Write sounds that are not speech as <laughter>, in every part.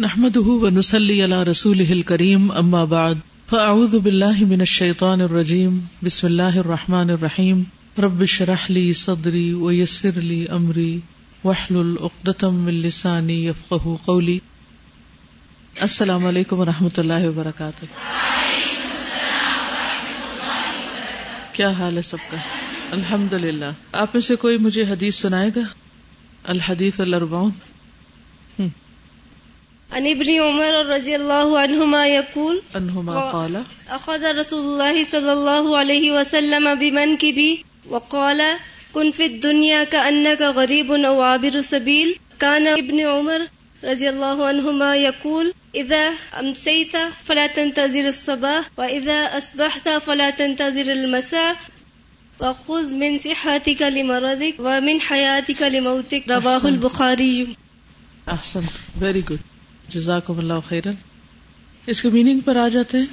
نحمده ونسلي على رسوله الكريم، أما بعد، فأعوذ بالله من الشيطان الرجيم، بسم الله الرحمن الرحيم، رب اشرح لي صدري ويسر لي أمري، واحلل عقدة من لساني يفقه قولي. السلام علیکم ورحمۃ اللہ وبرکاتہ۔ کیا حال ہے سب کا؟ الحمد للہ آپ میں سے کوئی مجھے حدیث سنائے گا؟ الحدیث الاربعون۔ عن ابن عمر رضی اللہ عنہما یقول انہما قال اخذ رسول اللہ صلی اللہ علیہ وسلم بمنکبی وقال کن فی الدنیا کأنک غریب او عابر سبیل کان ابن عمر رضی اللہ عنہما یقول اذا امسیت فلا تنتظر الصباح واذا اسبحت فلا تنتظر المساء وخذ من صحتك لمرضك ومن حياتك لموتك رواه. البخاري احسن. ویری گڈ جزاکم اللہ خیرن۔ اس کے میننگ پر آ جاتے ہیں۔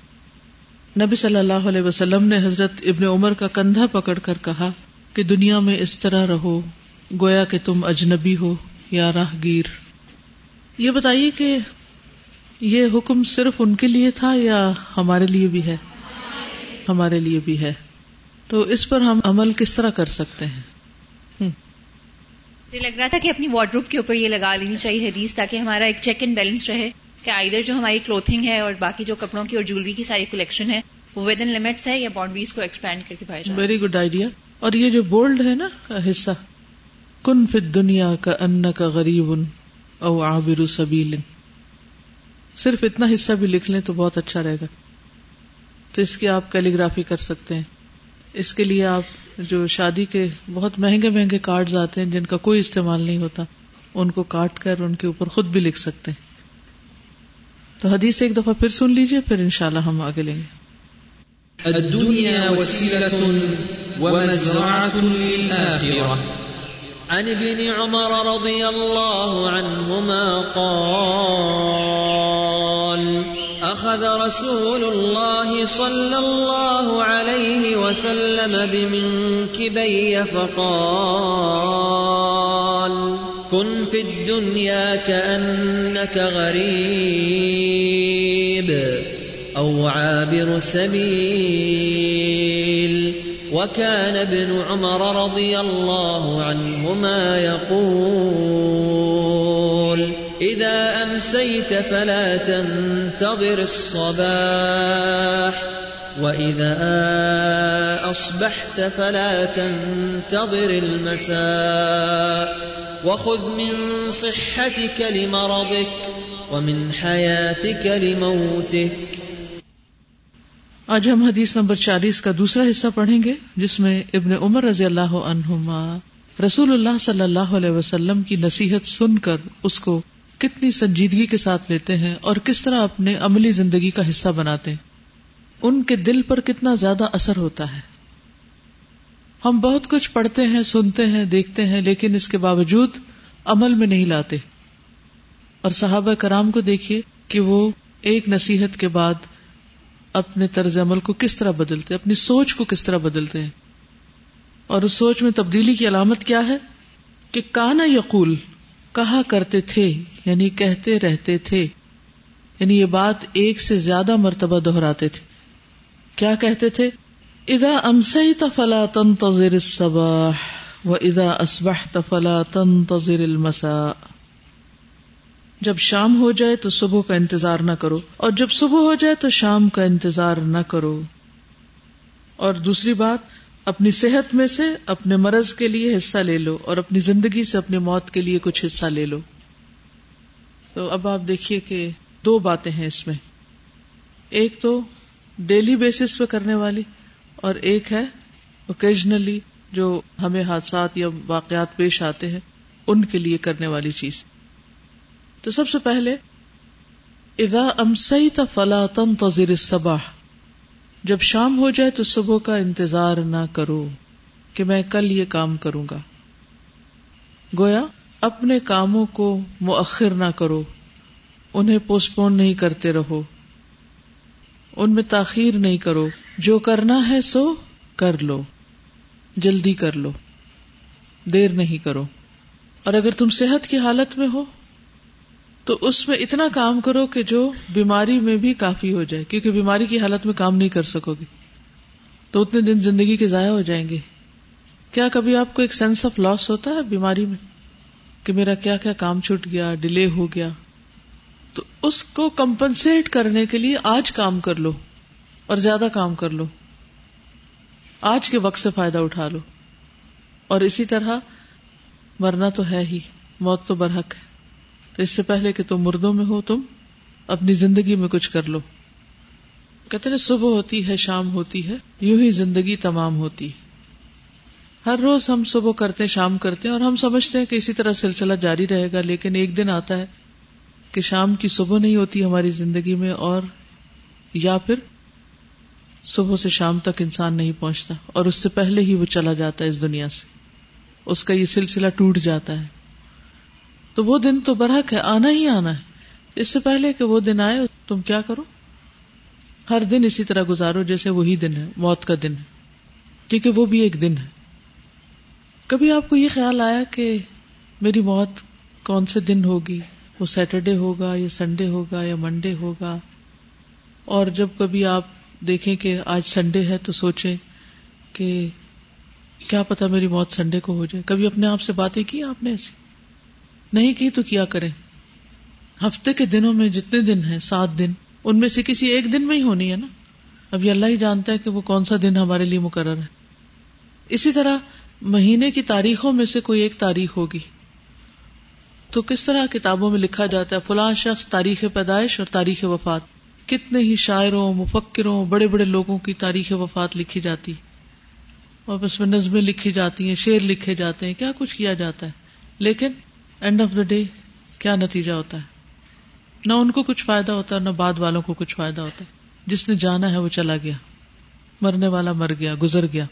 نبی صلی اللہ علیہ وسلم نے حضرت ابن عمر کا کندھا پکڑ کر کہا کہ دنیا میں اس طرح رہو، گویا کہ تم اجنبی ہو یا راہ گیر یہ بتائیے کہ یہ حکم صرف ان کے لیے تھا یا ہمارے لیے بھی ہے؟ ہمارے لیے بھی ہے۔ تو اس پر ہم عمل کس طرح کر سکتے ہیں؟ مجھے لگ رہا تھا کہ اپنی وارڈروب کے اوپر یہ لگا لینی چاہیے حدیث تاکہ ہمارا ایک چیک اینڈ بیلنس رہے کہ آئدر جو ہماری کلوتھنگ ہے اور باقی جو کپڑوں کی اور جولری کی ساری کلیکشن ہے وہ ود ان لمٹس ہے یا باؤنڈریز کو ایکسپینڈ کر کے بھائی ویری گڈ آئیڈیا اور یہ جو بولڈ ہے نا حصہ، کن فی دنیا کا ان کا غریب او عابر سبیل. صرف اتنا حصہ بھی لکھ لیں تو بہت اچھا رہے گا۔ تو اس کی آپ کیلیگرافی کر سکتے ہیں۔ اس کے لیے آپ جو شادی کے بہت مہنگے مہنگے کارڈ آتے ہیں، جن کا کوئی استعمال نہیں ہوتا، ان کو کاٹ کر ان کے اوپر خود بھی لکھ سکتے ہیں۔ تو حدیث ایک دفعہ پھر سن لیجیے، پھر انشاءاللہ ہم آگے لیں گے۔ الدنيا وسيلة ومزرعة للآخرة. عن ابن عمر رضي الله عنهما قال أخذ رسول الله صلى الله عليه وسلم بمنكبي فقال، كن في الدنيا كأنك غريب أو عابر سبيل. وكان ابن عمر رضي الله عنهما يقول إذا أمسيت فلا تنتظر الصباح، وإذا أصبحت فلا تنتظر المساء. وخذ من صحتك لمرضك، ومن حياتك لموتك. آج ہم حدیث نمبر چالیس کا دوسرا حصہ پڑھیں گے، جس میں ابن عمر رضی اللہ عنہما رسول اللہ صلی اللہ علیہ وسلم کی نصیحت سن کر اس کو کتنی سنجیدگی کے ساتھ لیتے ہیں اور کس طرح اپنے عملی زندگی کا حصہ بناتے ہیں۔ ان کے دل پر کتنا زیادہ اثر ہوتا ہے۔ ہم بہت کچھ پڑھتے ہیں، سنتے ہیں، دیکھتے ہیں، لیکن اس کے باوجود عمل میں نہیں لاتے۔ اور صحابہ کرام کو دیکھیے کہ وہ ایک نصیحت کے بعد اپنے طرز عمل کو کس طرح بدلتے اپنی سوچ کو کس طرح بدلتے ہیں۔ اور اس سوچ میں تبدیلی کی علامت کیا ہے؟ کہ کانا یقول کہا کرتے تھے یعنی کہتے رہتے تھے۔ یعنی یہ بات ایک سے زیادہ مرتبہ دہراتے تھے۔ کیا کہتے تھے؟ ادا امسیت فلا تنتظر الصباح و ادا اسبحت فلا تنتظر المساء. جب شام ہو جائے تو صبح کا انتظار نہ کرو، اور جب صبح ہو جائے تو شام کا انتظار نہ کرو۔ اور دوسری بات اپنی صحت میں سے اپنے مرض کے لیے حصہ لے لو اور اپنی زندگی سے اپنی موت کے لیے کچھ حصہ لے لو۔ تو اب آپ دیکھیے کہ دو باتیں ہیں اس میں۔ ایک تو ڈیلی بیسس پہ کرنے والی اور ایک ہے اوکیجنلی جو ہمیں حادثات یا واقعات پیش آتے ہیں، ان کے لیے کرنے والی چیز۔ تو سب سے پہلے، اذا امسیت فلا تنتظر الصباح۔ جب شام ہو جائے تو صبح کا انتظار نہ کرو کہ میں کل یہ کام کروں گا۔ گویا اپنے کاموں کو مؤخر نہ کرو، انہیں پوسٹ پون نہیں کرتے رہو۔ ان میں تاخیر نہیں کرو، جو کرنا ہے سو کر لو، جلدی کر لو۔ دیر نہیں کرو۔ اور اگر تم صحت کی حالت میں ہو تو اس میں اتنا کام کرو کہ جو بیماری میں بھی کافی ہو جائے، کیونکہ بیماری کی حالت میں کام نہیں کر سکو گی تو اتنے دن زندگی کے ضائع ہو جائیں گے۔ کیا کبھی آپ کو ایک سینس آف لاس ہوتا ہے بیماری میں؟ کہ میرا کیا کیا کام چھوٹ گیا ڈیلے ہو گیا۔ تو اس کو کمپنسیٹ کرنے کے لیے آج کام کر لو اور زیادہ کام کر لو۔ آج کے وقت سے فائدہ اٹھا لو۔ اور اسی طرح مرنا تو ہے ہی، موت تو برحق ہے۔ تو اس سے پہلے کہ تم مردوں میں ہو، تم اپنی زندگی میں کچھ کر لو۔ کہتے ہیں صبح ہوتی ہے، شام ہوتی ہے، یوں ہی زندگی تمام ہوتی ہے۔ ہر روز ہم صبح کرتے، شام کرتے اور ہم سمجھتے ہیں کہ اسی طرح سلسلہ جاری رہے گا، لیکن ایک دن آتا ہے کہ شام کی صبح نہیں ہوتی ہماری زندگی میں اور یا پھر صبح سے شام تک انسان نہیں پہنچتا اور اس سے پہلے ہی وہ چلا جاتا ہے اس دنیا سے۔ اس کا یہ سلسلہ ٹوٹ جاتا ہے۔ تو وہ دن تو برحق ہے، آنا ہی آنا ہے۔ اس سے پہلے کہ وہ دن آئے، تم کیا کرو؟ ہر دن اسی طرح گزارو جیسے وہی دن ہے، موت کا دن ہے۔ کیونکہ وہ بھی ایک دن ہے۔ کبھی آپ کو یہ خیال آیا کہ میری موت کون سے دن ہوگی؟ وہ سیٹرڈے ہوگا یا سنڈے ہوگا یا منڈے ہوگا؟ اور جب کبھی آپ دیکھیں کہ آج سنڈے ہے تو سوچیں کہ کیا پتا میری موت سنڈے کو ہو جائے۔ کبھی اپنے آپ سے باتیں کی آپ نے ایسی؟ نہیں کی تو کیا کریں؟ ہفتے کے دنوں میں جتنے دن ہیں، سات دن، ان میں سے کسی ایک دن میں ہی ہونی ہے نا؟ ابھی اللہ ہی جانتا ہے کہ وہ کون سا دن ہمارے لیے مقرر ہے۔ اسی طرح مہینے کی تاریخوں میں سے کوئی ایک تاریخ ہوگی۔ تو کس طرح کتابوں میں لکھا جاتا ہے، فلاں شخص تاریخ پیدائش اور تاریخ وفات۔ کتنے ہی شاعروں، مفکروں، بڑے بڑے لوگوں کی تاریخ وفات لکھی جاتی۔ اور اس میں نظمیں لکھی جاتی ہیں، شعر لکھے جاتے ہیں، کیا کچھ کیا جاتا ہے؟ لیکن اینڈ آف دا ڈے کیا نتیجہ ہوتا ہے؟ نہ ان کو کچھ فائدہ ہوتا ہے نہ بعد والوں کو کچھ فائدہ ہوتا ہے۔ جس نے جانا ہے وہ چلا گیا۔ مرنے والا مر گیا، گزر گیا۔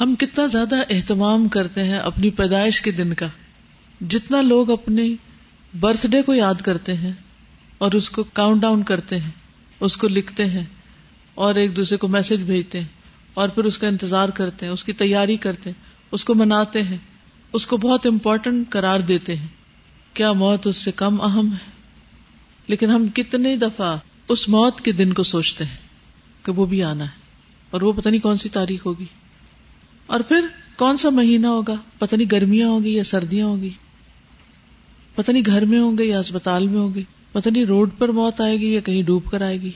ہم کتنا زیادہ اہتمام کرتے ہیں اپنی پیدائش کے دن کا۔ جتنا لوگ اپنے برتھ ڈے کو یاد کرتے ہیں اور اس کو کاؤنٹ ڈاؤن کرتے ہیں، اس کو لکھتے ہیں اور ایک دوسرے کو میسج بھیجتے ہیں اور پھر اس کا انتظار کرتے ہیں، اس کی تیاری کرتے ہیں، اس کو مناتے ہیں۔ اس کو بہت امپورٹنٹ قرار دیتے ہیں۔ کیا موت اس سے کم اہم ہے؟ لیکن ہم کتنے دفعہ اس موت کے دن کو سوچتے ہیں کہ وہ بھی آنا ہے اور وہ پتہ نہیں کون سی تاریخ ہوگی۔ اور پھر کون سا مہینہ ہوگا؟ پتہ نہیں گرمیاں ہوگی یا سردیاں ہوگی پتہ نہیں گھر میں ہوں گے یا اسپتال میں ہوں گے۔ پتہ نہیں روڈ پر موت آئے گی یا کہیں ڈوب کر آئے گی۔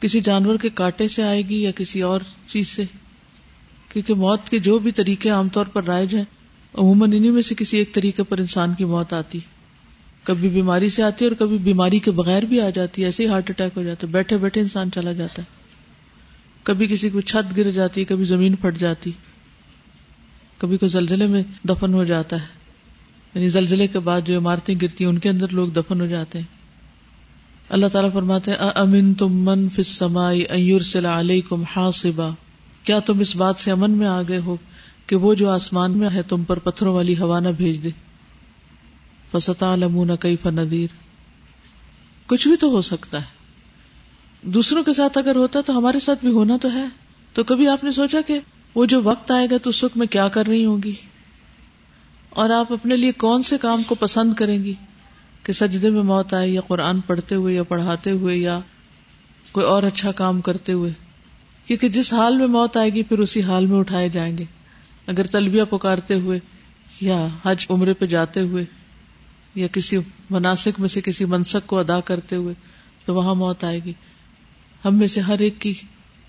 کسی جانور کے کاٹے سے آئے گی یا کسی اور چیز سے۔ کیونکہ موت کے جو بھی طریقے عام طور پر رائج ہیں عموماً انہیں میں سے کسی ایک طریقے پر انسان کی موت آتی۔ کبھی بیماری سے آتی ہے اور کبھی بیماری کے بغیر بھی آ جاتی ہے، ایسے ہی ہارٹ اٹیک ہو جاتا ہے، بیٹھے بیٹھے انسان چلا جاتا ہے۔ کبھی کسی کو چھت گر جاتی ہے کبھی زمین پھٹ جاتی، کبھی کوئی زلزلے میں دفن ہو جاتا ہے۔ یعنی زلزلے کے بعد جو عمارتیں گرتی ہیں، ان کے اندر لوگ دفن ہو جاتے ہیں۔ اللہ تعالیٰ فرماتے ہیں امن تم من فمائی ایور صلاح علیہ حاصبا کیا تم اس بات سے امن میں آ گئے ہو؟ کہ وہ جو آسمان میں ہے تم پر پتھروں والی ہوا نہ بھیج دے۔ فستا لمون کئی فندیر کچھ بھی تو ہو سکتا ہے۔ دوسروں کے ساتھ اگر ہوتا تو ہمارے ساتھ بھی ہونا تو ہے۔ تو کبھی آپ نے سوچا کہ وہ جو وقت آئے گا تو اس وقت میں کیا کر رہی ہوں گی؟ اور آپ اپنے لیے کون سے کام کو پسند کریں گی؟ کہ سجدے میں موت آئے یا قرآن پڑھتے ہوئے یا پڑھاتے ہوئے یا کوئی اور اچھا کام کرتے ہوئے۔ کیونکہ جس حال میں موت آئے گی پھر اسی حال میں اٹھائے جائیں گے۔ اگر تلبیہ پکارتے ہوئے یا حج عمرے پہ جاتے ہوئے یا کسی مناسب میں سے کسی منسک کو ادا کرتے ہوئے تو وہاں موت آئے گی۔ ہم میں سے ہر ایک کی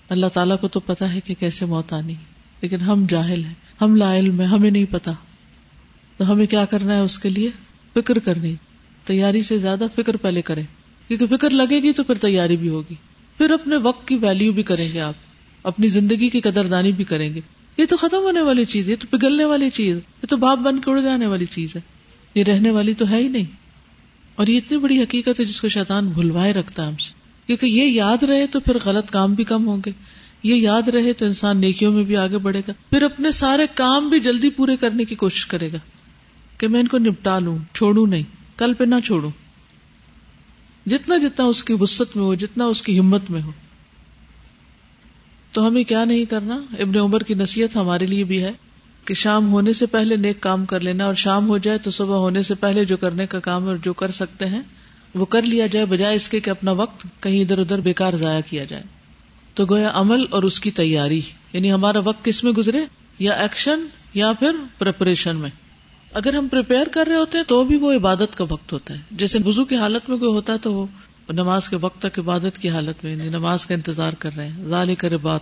اللہ تعالیٰ کو تو پتا ہے کہ کیسے موت آنی لیکن ہم جاہل ہیں۔ ہم لا علم ہمیں نہیں پتا تو ہمیں کیا کرنا ہے اس کے لیے؟ فکر کرنی۔ تیاری سے زیادہ فکر پہلے کریں۔ کیونکہ فکر لگے گی تو پھر تیاری بھی ہوگی۔ پھر اپنے وقت کی ویلو بھی کریں گے آپ۔ اپنی زندگی کی قدردانی بھی کریں گے۔ یہ تو ختم ہونے والی چیز ہے، یہ تو پگھلنے والی چیز، یہ تو باپ بن کے اڑ جانے والی چیز ہے۔ یہ رہنے والی تو ہے ہی نہیں۔ اور یہ اتنی بڑی حقیقت ہے جس کو شیطان بھلوائے رکھتا ہے ہم سے۔ کیونکہ یہ یاد رہے تو پھر غلط کام بھی کم ہوں گے۔ یہ یاد رہے تو انسان نیکیوں میں بھی آگے بڑھے گا۔ پھر اپنے سارے کام بھی جلدی پورے کرنے کی کوشش کرے گا کہ میں ان کو نپٹا لوں، چھوڑوں نہیں۔ کل پہ نہ چھوڑوں۔ جتنا جتنا اس کی وسط میں ہو، جتنا اس کی ہمت میں ہو۔ تو ہمیں کیا نہیں کرنا؟ ابن عمر کی نصیحت ہمارے لیے بھی ہے کہ شام ہونے سے پہلے نیک کام کر لینا اور شام ہو جائے تو صبح ہونے سے پہلے جو کرنے کا کام ہے اور جو کر سکتے ہیں، وہ کر لیا جائے، بجائے اس کے کہ اپنا وقت کہیں ادھر ادھر بیکار ضائع کیا جائے۔ تو گویا عمل اور اس کی تیاری یعنی ہمارا وقت کس میں گزرے؟ یا ایکشن یا پھر پریپریشن میں۔ اگر ہم پریپیئر کر رہے ہوتے ہیں تو بھی وہ عبادت کا وقت ہوتا ہے۔ جیسے وزو کی حالت میں کوئی ہوتا ہے تو وہ نماز کے وقت تک عبادت کی حالت میں نماز کا انتظار کر رہے ہیں۔ ظال کر بات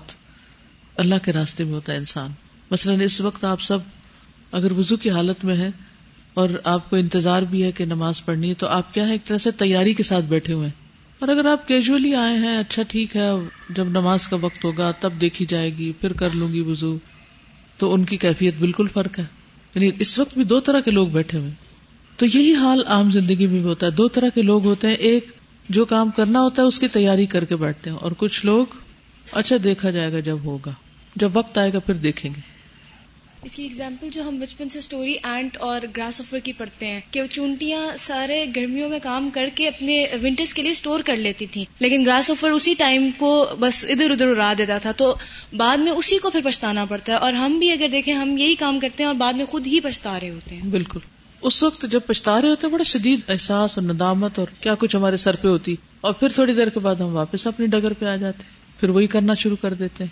اللہ کے راستے میں ہوتا ہے انسان۔ مثلاً اس وقت آپ سب اگر وزو کی حالت میں ہے اور آپ کو انتظار بھی ہے کہ نماز پڑھنی ہے، تو آپ کیا ہے؟ ایک طرح سے تیاری کے ساتھ بیٹھے ہوئے ہیں۔ اور اگر آپ کیجولی آئے ہیں اچھا ٹھیک ہے، جب نماز کا وقت ہوگا، تب دیکھی جائے گی، پھر کر لوں گی وزو تو ان کی کیفیت بالکل فرق ہے۔ یعنی اس وقت بھی دو طرح کے لوگ بیٹھے ہوئے تو یہی حال عام زندگی میں بھی ہوتا ہے۔ دو طرح کے لوگ ہوتے ہیں۔ ایک جو کام کرنا ہوتا ہے اس کی تیاری کر کے بیٹھتے ہیں اور کچھ لوگ اچھا دیکھا جائے گا جب ہوگا جب وقت آئے گا پھر دیکھیں گے۔ اس کی اگزامپل جو ہم بچپن سے اسٹوری اینٹ اور گراس آفر کی پڑھتے ہیں کہ وہ چونٹیاں سارے گرمیوں میں کام کر کے اپنے ونٹرز کے لیے اسٹور کر لیتی تھی لیکن گراس آفر اسی ٹائم کو بس ادھر ادھر اڑا دیتا تھا تو بعد میں اسی کو پھر پچھتانا پڑتا ہے۔ اور ہم بھی اگر دیکھیں ہم یہی کام کرتے ہیں اور بعد میں خود ہی پچھتا رہے ہوتے ہیں۔ بالکل۔ اس وقت جب پچھتا رہے ہوتے بڑا شدید احساس اور ندامت اور کیا کچھ ہمارے سر پہ ہوتی۔ اور پھر تھوڑی دیر کے بعد ہم واپس اپنی ڈگر پہ آ جاتے پھر وہی کرنا شروع کر دیتے ہیں۔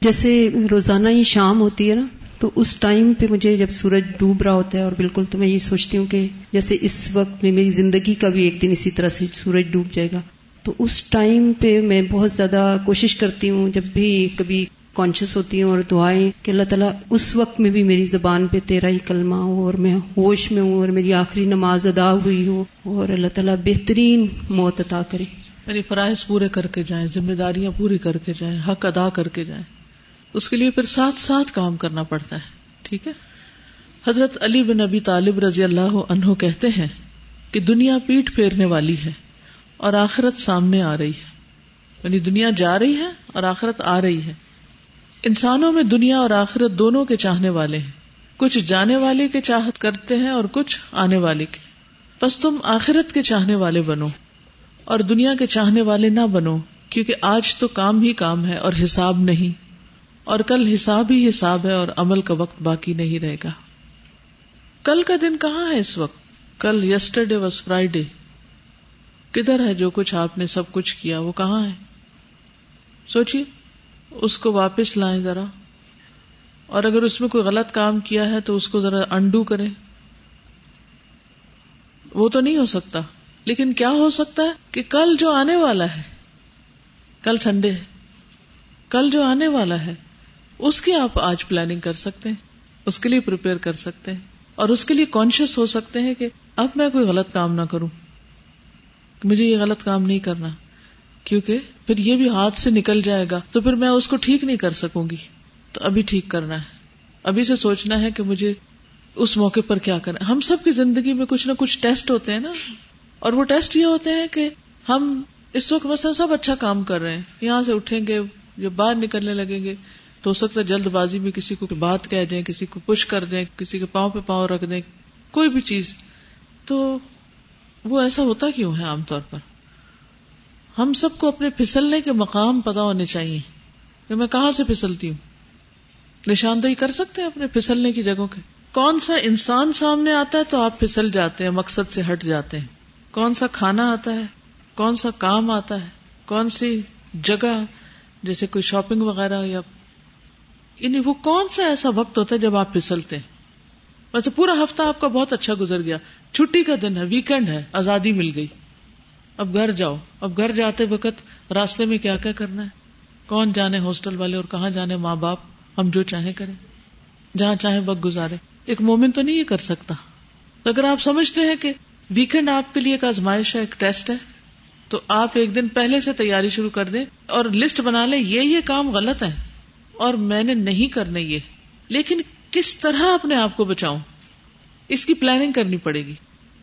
جیسے روزانہ ہی شام ہوتی ہے نا، تو اس ٹائم پہ مجھے جب سورج ڈوب رہا ہوتا ہے، اور بالکل تو میں یہ سوچتی ہوں کہ جیسے اس وقت میں میری زندگی کا بھی ایک دن اسی طرح سے سورج ڈوب جائے گا۔ تو اس ٹائم پہ میں بہت زیادہ کوشش کرتی ہوں، جب بھی کبھی کانشیس ہوتی ہوں اور دعائیں کہ اللہ تعالیٰ اس وقت میں بھی میری زبان پہ تیرا ہی کلمہ ہو اور میں ہوش میں ہوں اور میری آخری نماز ادا ہوئی ہو اور اللہ تعالیٰ بہترین موت عطا کرے۔ یعنی فرائض پورے کر کے جائیں، ذمہ داریاں پوری کر کے جائیں، حق ادا کر کے جائیں۔ اس کے لیے پھر ساتھ ساتھ کام کرنا پڑتا ہے، ٹھیک ہے؟ حضرت علی بن ابی طالب رضی اللہ عنہ کہتے ہیں کہ دنیا پیٹ پھیرنے والی ہے اور آخرت سامنے آ رہی ہے۔ یعنی دنیا جا رہی ہے اور آخرت آ رہی ہے۔ انسانوں میں دنیا اور آخرت دونوں کے چاہنے والے ہیں۔ کچھ جانے والے کے چاہت کرتے ہیں اور کچھ آنے والے کے۔ بس تم آخرت کے چاہنے والے بنو اور دنیا کے چاہنے والے نہ بنو، کیونکہ آج تو کام ہی کام ہے اور حساب نہیں۔ اور کل حساب ہی حساب ہے اور عمل کا وقت باقی نہیں رہے گا۔ کل کا دن کہاں ہے اس وقت؟ کل یسٹرڈے واز فرائیڈے کدھر ہے جو کچھ آپ نے سب کچھ کیا، وہ کہاں ہے؟ سوچیے اس کو واپس لائیں ذرا۔ اور اگر اس میں کوئی غلط کام کیا ہے تو اس کو ذرا انڈو کریں۔ وہ تو نہیں ہو سکتا۔ لیکن کیا ہو سکتا ہے کہ کل جو آنے والا ہے، کل سنڈے ہے، کل جو آنے والا ہے، اس کی آپ آج پلاننگ کر سکتے ہیں، اس کے لیے پریپیئر کر سکتے ہیں۔ اور اس کے لیے کانشیس ہو سکتے ہیں کہ اب میں کوئی غلط کام نہ کروں۔ مجھے یہ غلط کام نہیں کرنا۔ کیونکہ پھر یہ بھی ہاتھ سے نکل جائے گا تو پھر میں اس کو ٹھیک نہیں کر سکوں گی تو ابھی ٹھیک کرنا ہے۔ ابھی سے سوچنا ہے کہ مجھے اس موقع پر کیا کرنا ہم سب کی زندگی میں کچھ نہ کچھ ٹیسٹ ہوتے ہیں نا۔ اور وہ ٹیسٹ یہ ہوتے ہیں کہ ہم اس وقت مثلا سب اچھا کام کر رہے ہیں۔ یہاں سے اٹھیں گے، جب باہر نکلنے لگیں گے تو ہو سکتا ہے جلد بازی میں کسی کو بات کہہ دیں، کسی کو پش کر دیں، کسی کے پاؤں پہ پاؤں رکھ دیں، کوئی بھی چیز۔ تو وہ ایسا ہوتا کیوں ہے عام طور پر؟ ہم سب کو اپنے پھسلنے کے مقام پتا ہونے چاہیے کہ میں کہاں سے پھسلتی ہوں؟ نشاندہی کر سکتے ہیں اپنے پھسلنے کی جگہوں کے؟ کون سا انسان سامنے آتا ہے تو آپ پھسل جاتے ہیں، مقصد سے ہٹ جاتے ہیں۔ کون سا کھانا آتا ہے؟ کون سا کام آتا ہے؟ کون سی جگہ، جیسے کوئی شاپنگ وغیرہ یا یعنی وہ کون سا ایسا وقت ہوتا ہے جب آپ پھسلتے ہیں؟ ویسے پورا ہفتہ آپ کا بہت اچھا گزر گیا۔ چھٹی کا دن ہے، ویکینڈ ہے، آزادی مل گئی۔ اب گھر جاؤ۔ اب گھر جاتے وقت راستے میں کیا کیا کرنا ہے؟ کون جانے ہاسٹل والے اور کہاں جانے ماں باپ؟ ہم جو چاہیں کریں۔ جہاں چاہیں وقت گزارے۔ ایک مومن تو نہیں یہ کر سکتا۔ اگر آپ سمجھتے ہیں کہ ویکینڈ آپ کے لیے ایک آزمائش ہے، ایک ٹیسٹ ہے، تو آپ ایک دن پہلے سے تیاری شروع کر دیں اور لسٹ بنا لیں، یہ یہ کام غلط ہے۔ اور میں نے نہیں کرنے یہ۔ لیکن کس طرح اپنے آپ کو بچاؤں؟ اس کی پلاننگ کرنی پڑے گی۔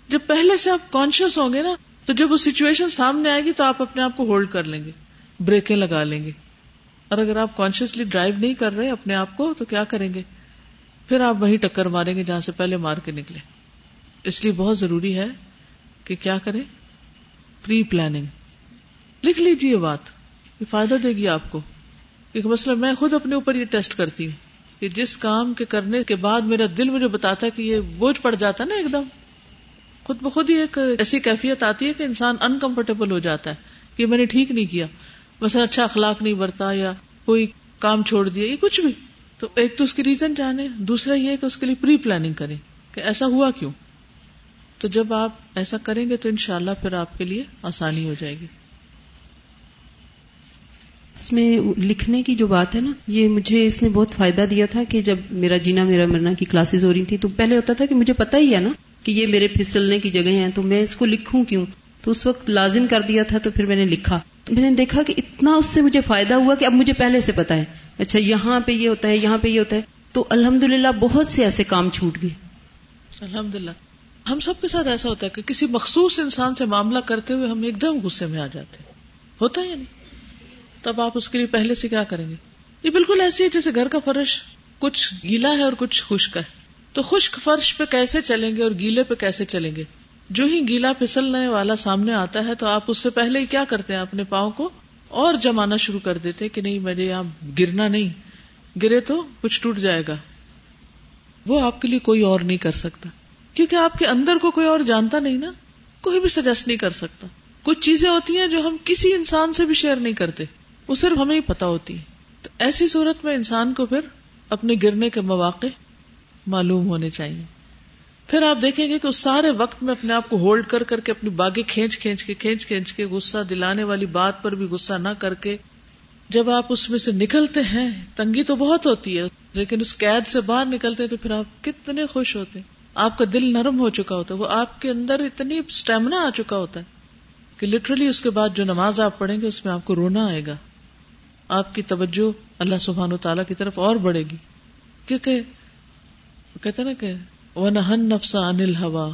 جب پہلے سے آپ کانشیس ہوں گے نا تو جب وہ سچویشن سامنے آئے گی تو آپ اپنے آپ کو ہولڈ کر لیں گے، بریکیں لگا لیں گے۔ اور اگر آپ کانشیسلی ڈرائیو نہیں کر رہے اپنے آپ کو، تو کیا کریں گے؟ پھر آپ وہی ٹکر ماریں گے جہاں سے پہلے مار کے نکلے۔ اس لیے بہت ضروری ہے کہ کیا کریں؟ پری پلاننگ لکھ لیجیے بات، یہ فائدہ دے گی آپ کو۔ ایک مسئلہ میں خود اپنے اوپر یہ ٹیسٹ کرتی ہوں کہ جس کام کے کرنے کے بعد میرا دل مجھے بتاتا ہے کہ یہ بوجھ پڑ جاتا نا ایک دم۔ خود بخود ہی ایک ایسی کیفیت آتی ہے کہ انسان انکمفرٹیبل ہو جاتا ہے کہ میں نے ٹھیک نہیں کیا، مثلا اچھا اخلاق نہیں برتا یا کوئی کام چھوڑ دیا، یہ کچھ بھی۔ تو ایک تو اس کی ریزن جانے، دوسرا یہ کہ اس کے لیے پری پلاننگ کریں کہ ایسا ہوا کیوں؟ تو جب آپ ایسا کریں گے تو انشاءاللہ پھر آپ کے لیے آسانی ہو جائے گی۔ اس میں لکھنے کی جو بات ہے نا، یہ مجھے اس نے بہت فائدہ دیا تھا کہ جب میرا جینا، میرا مرنا کی کلاسز ہو رہی تھی تو پہلے ہوتا تھا کہ مجھے پتا ہی ہے نا کہ یہ میرے پھسلنے کی جگہ ہیں، تو میں اس کو لکھوں کیوں؟ تو اس وقت لازم کر دیا تھا تو پھر میں نے لکھا۔ تو میں نے دیکھا کہ اتنا اس سے مجھے فائدہ ہوا کہ اب مجھے پہلے سے پتا ہے۔ اچھا یہاں پہ یہ ہوتا ہے، یہاں پہ یہ ہوتا ہے۔ تو الحمد بہت سے ایسے کام چھوٹ گئے۔ الحمد ہم سب کے ساتھ ایسا ہوتا ہے کہ کسی مخصوص انسان سے معاملہ کرتے ہوئے ہم ایک دم غصے میں آ جاتے ہیں۔ ہوتا ہے یا نہیں؟ تب آپ اس کے لیے پہلے سے کیا کریں گے؟ یہ بالکل ایسی ہے جیسے گھر کا فرش کچھ گیلا ہے اور کچھ خشک ہے۔ تو خشک فرش پہ کیسے چلیں گے اور گیلے پہ کیسے چلیں گے؟ جو ہی گیلا پھسلنے والا سامنے آتا ہے تو آپ اس سے پہلے ہی کیا کرتے ہیں؟ اپنے پاؤں کو اور جمانا شروع کر دیتے کہ نہیں مجھے یہاں گرنا نہیں، گرے تو کچھ ٹوٹ جائے گا۔ وہ آپ کے لیے کوئی اور نہیں کر سکتا۔ کیونکہ آپ کے اندر کو کوئی اور جانتا نہیں نا۔ کوئی بھی سجیسٹ نہیں کر سکتا۔ کچھ چیزیں ہوتی ہیں جو ہم کسی انسان سے بھی شیئر نہیں کرتے۔ وہ صرف ہمیں ہی پتا ہوتی ہے تو ایسی صورت میں انسان کو پھر اپنے گرنے کے مواقع معلوم ہونے چاہیے۔ پھر آپ دیکھیں گے کہ اس سارے وقت میں اپنے آپ کو ہولڈ کر کر کے اپنی باغیں کھینچ کھینچ کے کھینچ کھینچ کے غصہ دلانے والی بات پر بھی غصہ نہ کر کے جب آپ اس میں سے نکلتے ہیں، تنگی تو بہت ہوتی ہے، لیکن اس قید سے باہر نکلتے ہیں تو پھر آپ کتنے خوش ہوتے ہیں۔ آپ کا دل نرم ہو چکا ہوتا ہے، وہ آپ کے اندر اتنی اسٹیمنا آ چکا ہوتا ہے کہ لٹرلی اس کے بعد جو نماز آپ پڑھیں گے، اس میں آپ کو رونا آئے گا۔ آپ کی توجہ اللہ سبحان و تعالی کی طرف اور بڑھے گی۔ کیونکہ کہتے نا کہ وہ نہن نفس انل ہوا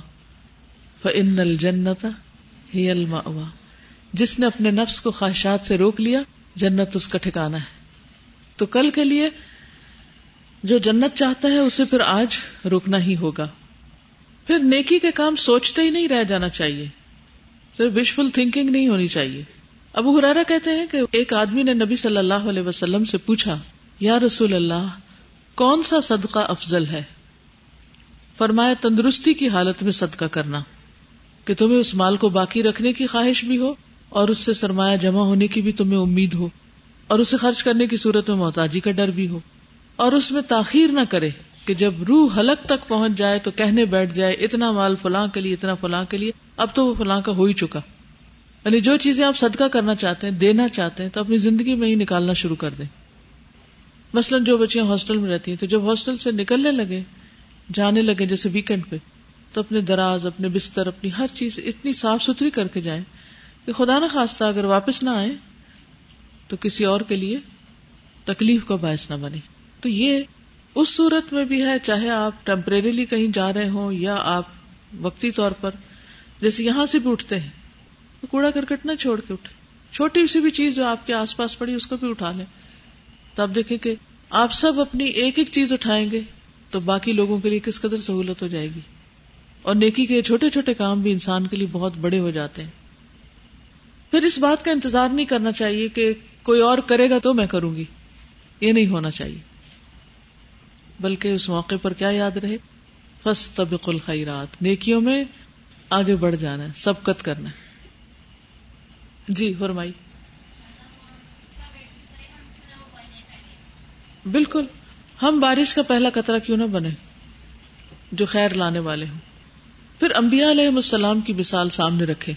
فن الجنتا ہی الما جس نے اپنے نفس کو خواہشات سے روک لیا، جنت اس کا ٹھکانا ہے۔ تو کل کے لیے جو جنت چاہتا ہے، اسے پھر آج روکنا ہی ہوگا۔ پھر نیکی کے کام سوچتے ہی نہیں رہ جانا چاہیے۔ صرف وشفل تھنکنگ نہیں ہونی چاہیے۔ ابو ہرارا کہتے ہیں کہ ایک آدمی نے نبی صلی اللہ علیہ وسلم سے پوچھا، یا رسول اللہ، کون سا صدقہ افضل ہے؟ فرمایا، تندرستی کی حالت میں صدقہ کرنا، کہ تمہیں اس مال کو باقی رکھنے کی خواہش بھی ہو، اور اس سے سرمایہ جمع ہونے کی بھی تمہیں امید ہو، اور اسے خرچ کرنے کی صورت میں محتاجی کا ڈر بھی ہو۔ اور اس میں تاخیر نہ کرے، کہ جب روح حلق تک پہنچ جائے تو کہنے بیٹھ جائے، اتنا مال فلاں کے لیے، اتنا فلاں کے لیے، اب تو وہ فلاں کا ہو ہی چکا۔ یعنی جو چیزیں آپ صدقہ کرنا چاہتے ہیں، دینا چاہتے ہیں، تو اپنی زندگی میں ہی نکالنا شروع کر دیں۔ مثلاً جو بچیاں ہاسٹل میں رہتی ہیں، تو جب ہاسٹل سے نکلنے لگے جانے لگے جیسے ویکینڈ پہ، تو اپنے دراز، اپنے بستر، اپنی ہر چیز اتنی صاف ستھری کر کے جائیں کہ خدا نہ خواستہ اگر واپس نہ آئے تو کسی اور کے لیے تکلیف کا باعث نہ بنے تو یہ اس صورت میں بھی ہے، چاہے آپ ٹیمپریریلی کہیں جا رہے ہوں یا آپ وقتی طور پر جیسے یہاں سے بھی اٹھتے ہیں، تو کوڑا کرکٹ نہ چھوڑ کے اٹھے چھوٹی سی بھی چیز جو آپ کے آس پاس پڑی، اس کو بھی اٹھا لیں۔ تو آپ دیکھیں کہ آپ سب اپنی ایک ایک چیز اٹھائیں گے۔ تو باقی لوگوں کے لیے کس قدر سہولت ہو جائے گی؟ اور نیکی کے چھوٹے چھوٹے کام بھی انسان کے لیے بہت بڑے ہو جاتے ہیں۔ پھر اس بات کا انتظار نہیں کرنا چاہیے کہ کوئی اور کرے گا تو میں کروں گی۔ یہ نہیں ہونا چاہیے۔ بلکہ اس موقع پر کیا یاد رہے؟ فس طبق الخیرات۔ نیکیوں میں آگے بڑھ جانا ہے، سبقت کرنا ہے۔ جی فرمائی بالکل۔ ہم بارش کا پہلا قطرہ کیوں نہ بنے؟ جو خیر لانے والے ہوں۔ پھر انبیاء علیہ السلام کی مثال سامنے رکھے۔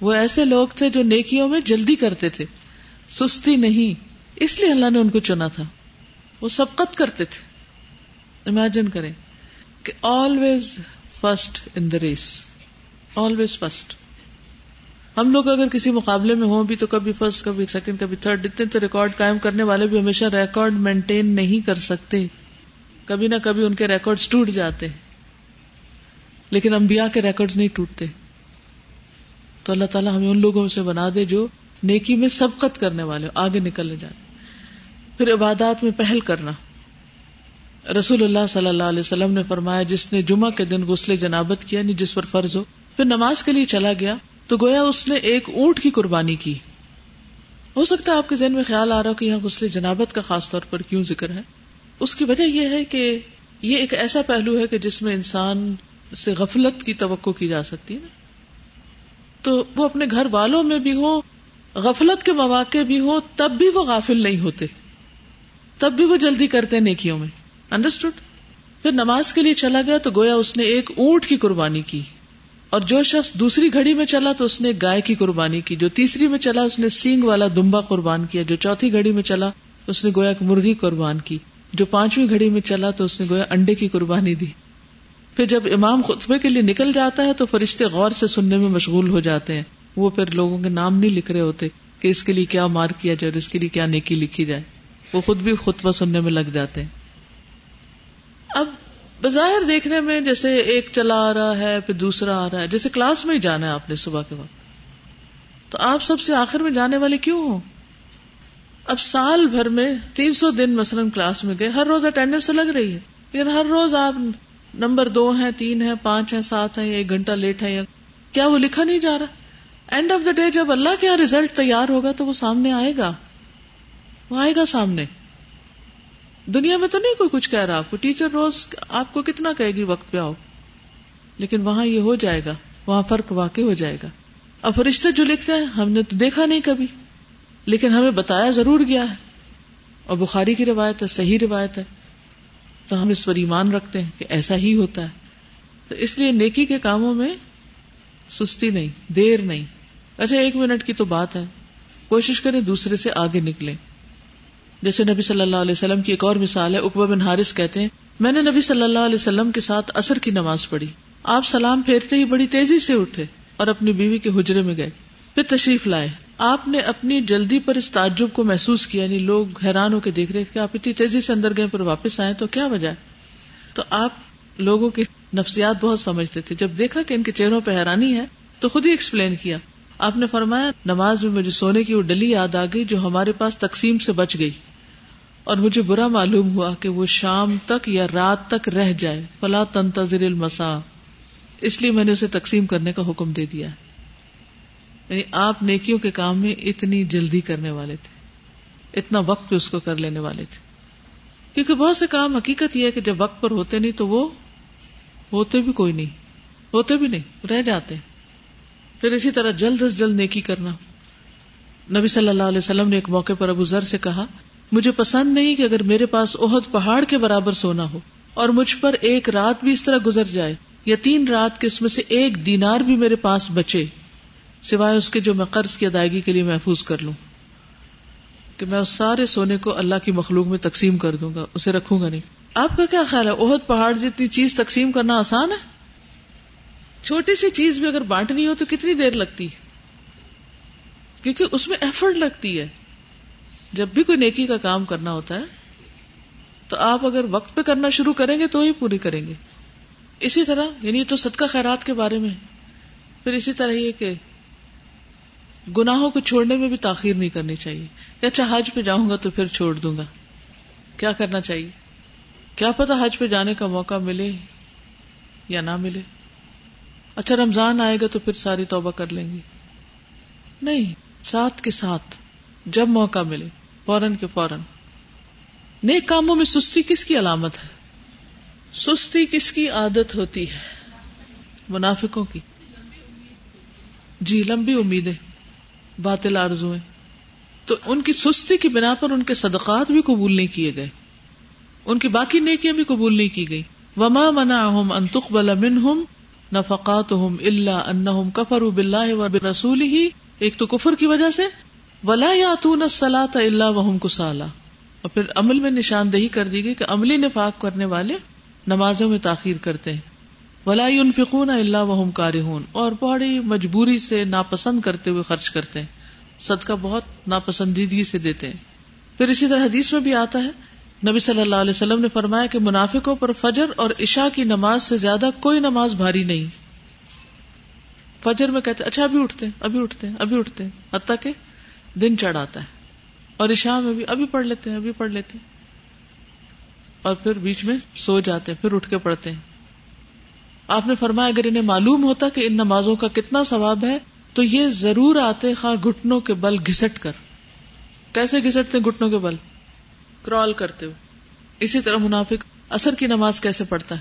وہ ایسے لوگ تھے جو نیکیوں میں جلدی کرتے تھے۔ سستی نہیں، اس لیے اللہ نے ان کو چنا تھا۔ وہ سبقت کرتے تھے۔ امیجن کریں کہ always first in the race always first ہم لوگ اگر کسی مقابلے میں ہوں بھی تو کبھی فرسٹ کبھی سیکنڈ کبھی تھرڈ اتنے تو ریکارڈ قائم کرنے والے بھی ہمیشہ ریکارڈ مینٹین نہیں کر سکتے۔ کبھی نہ کبھی ان کے ریکارڈ ٹوٹ جاتے۔ لیکن انبیاء کے ریکارڈ نہیں ٹوٹتے۔ تو اللہ تعالیٰ ہمیں ان لوگوں سے بنا دے جو نیکی میں سبقت کرنے والے آگے نکلنے جاتے پھر عبادات میں پہل کرنا۔ رسول اللہ صلی اللہ علیہ وسلم نے فرمایا، جس نے جمعہ کے دن غسل جنابت کیا نہیں جس پر فرض ہو، پھر نماز کے لیے چلا گیا۔ تو گویا اس نے ایک اونٹ کی قربانی کی۔ ہو سکتا ہے آپ کے ذہن میں خیال آ رہا ہو کہ یہاں غسل جنابت کا خاص طور پر کیوں ذکر ہے۔ اس کی وجہ یہ ہے کہ یہ ایک ایسا پہلو ہے کہ جس میں انسان سے غفلت کی توقع کی جا سکتی ہے تو وہ اپنے گھر والوں میں بھی ہو، غفلت کے مواقع بھی ہو، تب بھی وہ غافل نہیں ہوتے۔ تب بھی وہ جلدی کرتے نیکیوں میں۔ انڈرسٹوڈ پھر نماز کے لیے چلا گیا تو گویا اس نے ایک اونٹ کی قربانی کی۔ اور جو شخص دوسری گھڑی میں چلا تو اس نے گائے کی قربانی کی، جو تیسری میں چلا اس نے سینگ والا دمبا قربان کیا، جو چوتھی گھڑی میں چلا اس نے گویا مرغی قربان کی، جو پانچویں گھڑی میں چلا تو اس نے گویا انڈے کی قربانی دی۔ پھر جب امام خطبے کے لیے نکل جاتا ہے تو فرشتے غور سے سننے میں مشغول ہو جاتے ہیں۔ وہ پھر لوگوں کے نام نہیں لکھ رہے ہوتے کہ اس کے لیے کیا مار کیا جائے اور اس کے لیے کیا نیکی لکھی جائے۔ وہ خود بھی خطبہ سننے میں لگ جاتے ہیں۔ اب بظاہر دیکھنے میں جیسے ایک چلا آ رہا ہے، پھر دوسرا آ رہا ہے۔ جیسے کلاس میں ہی جانا ہے آپ نے صبح کے وقت۔ تو آپ سب سے آخر میں جانے والے کیوں ہو اب سال بھر میں تین سو دن مثلاً کلاس میں گئے، ہر روز اٹینڈنس تو لگ رہی ہے۔ لیکن ہر روز آپ نمبر دو ہے تین ہے پانچ ہے سات ہے یا ایک گھنٹہ لیٹ ہے یا کیا وہ لکھا نہیں جا رہا؟ اینڈ آف دا ڈے جب اللہ کے یہاں ریزلٹ تیار ہوگا تو وہ سامنے آئے گا۔ وہ آئے گا سامنے۔ دنیا میں تو نہیں کوئی کچھ کہہ رہا آپ کو۔ ٹیچر روز آپ کو کتنا کہے گی وقت پہ آؤ۔ لیکن وہاں یہ ہو جائے گا، وہاں فرق واقع ہو جائے گا۔ اب فرشتے جو لکھتے ہیں، ہم نے تو دیکھا نہیں کبھی، لیکن ہمیں بتایا ضرور گیا ہے۔ اور بخاری کی روایت ہے، صحیح روایت ہے۔ تو ہم اس پر ایمان رکھتے ہیں کہ ایسا ہی ہوتا ہے۔ تو اس لیے نیکی کے کاموں میں سستی نہیں، دیر نہیں۔ اچھا ایک منٹ کی تو بات ہے۔ کوشش کریں دوسرے سے آگے نکلیں۔ جیسے نبی صلی اللہ علیہ وسلم کی ایک اور مثال ہے اکبا بن حارث کہتے ہیں، میں نے نبی صلی اللہ علیہ وسلم کے ساتھ اثر کی نماز پڑھی۔ آپ سلام پھیرتے ہی بڑی تیزی سے اٹھے اور اپنی بیوی کے حجرے میں گئے۔ پھر تشریف لائے۔ آپ نے اپنی جلدی پر اس تعجب کو محسوس کیا یعنی لوگ حیران ہو کے دیکھ رہے کہ آپ اتنی تیزی سے اندر گئے پر واپس آئے تو کیا وجہ تو آپ لوگوں کی نفسیات بہت سمجھتے تھے۔ جب دیکھا کہ ان کے چہروں پہ حیرانی ہے، تو خود ہی ایکسپلین کیا۔ آپ نے فرمایا، نماز میں مجھے سونے کی وہ ڈلی یاد آ گئی جو ہمارے پاس تقسیم سے بچ گئی۔ اور مجھے برا معلوم ہوا کہ وہ شام تک یا رات تک رہ جائے۔ فلا تنتظر المسا اس لیے میں نے اسے تقسیم کرنے کا حکم دے دیا۔ یعنی آپ نیکیوں کے کام میں اتنی جلدی کرنے والے تھے۔ اتنا وقت اس کو کر لینے والے تھے۔ کیونکہ بہت سے کام حقیقت یہ ہے کہ جب وقت پر ہوتے نہیں تو وہ ہوتے بھی کوئی نہیں۔ ہوتے بھی نہیں، رہ جاتے۔ پھر اسی طرح جلد از جلد نیکی کرنا۔ نبی صلی اللہ علیہ وسلم نے ایک موقع پر ابو ذر سے کہا مجھے پسند نہیں کہ اگر میرے پاس عہد پہاڑ کے برابر سونا ہو اور مجھ پر ایک رات بھی اس طرح گزر جائے یا تین رات کے اس میں سے ایک دینار بھی میرے پاس بچے، سوائے اس کے جو میں قرض کی ادائیگی کے لیے محفوظ کر لوں۔ کہ میں اس سارے سونے کو اللہ کی مخلوق میں تقسیم کر دوں گا، اسے رکھوں گا نہیں۔ آپ کا کیا خیال ہے؟ عہد پہاڑ جتنی چیز تقسیم کرنا آسان ہے؟ چھوٹی سی چیز بھی اگر بانٹنی ہو تو کتنی دیر لگتی؟ کیونکہ اس میں ایفرٹ لگتی ہے۔ جب بھی کوئی نیکی کا کام کرنا ہوتا ہے، تو آپ اگر وقت پہ کرنا شروع کریں گے تو ہی پوری کریں گے۔ اسی طرح یعنی تو صدقہ خیرات کے بارے میں۔ پھر اسی طرح یہ کہ گناہوں کو چھوڑنے میں بھی تاخیر نہیں کرنی چاہیے۔ اچھا حج پہ جاؤں گا تو پھر چھوڑ دوں گا۔ کیا کرنا چاہیے؟ کیا پتا حج پہ جانے کا موقع ملے یا نہ ملے۔ اچھا رمضان آئے گا تو پھر ساری توبہ کر لیں گے۔ نہیں، ساتھ کے ساتھ۔ جب موقع ملے، فوراً کے فوراً۔ نیک کاموں میں سستی کس کی علامت ہے؟ سستی کس کی عادت ہوتی ہے؟ منافقوں کی۔ جی لمبی امیدیں، باطل آرزویں تو ان کی سستی کی بنا پر ان کے صدقات بھی قبول نہیں کیے گئے۔ ان کی باقی نیکیاں بھی قبول نہیں کی گئی وما منا ہم انتخ بلا من ہم نفقات ہم اللہ ان کفر بلّہ ہی ایک تو کفر کی وجہ سے ولا یا تون سلاۃ اللہ وحم کو اور پھر عمل میں نشاندہی کر دی گئی کہ عملی نفاق کرنے والے نمازوں میں تاخیر کرتے ہیں۔ ولا فکون اللہ وحم کار اور بڑی مجبوری سے ناپسند کرتے ہوئے خرچ کرتے ہیں۔ صدقہ بہت ناپسندیدگی سے دیتے ہیں۔ پھر اسی طرح حدیث میں بھی آتا ہے، نبی صلی اللہ علیہ وسلم نے فرمایا کہ منافقوں پر فجر اور عشاء کی نماز سے زیادہ کوئی نماز بھاری نہیں۔ فجر میں کہتے اچھا ابھی اٹھتے ابھی اٹھتے ابھی اٹھتے حتیٰ کہ دن چڑھ آتا ہے اور عشاء میں بھی ابھی پڑھ لیتے ہیں، ابھی پڑھ لیتے ہیں۔ اور پھر بیچ میں سو جاتے ہیں، پھر اٹھ کے پڑھتے ہیں۔ آپ نے فرمایا، اگر انہیں معلوم ہوتا کہ ان نمازوں کا کتنا ثواب ہے، تو یہ ضرور آتے خواہ گھٹنوں کے بل گھسٹ کر۔ کیسے گھسٹتے گھٹنوں کے بل؟ کرال کرتے ہوئے۔ اسی طرح منافق اثر کی نماز کیسے پڑھتا ہے؟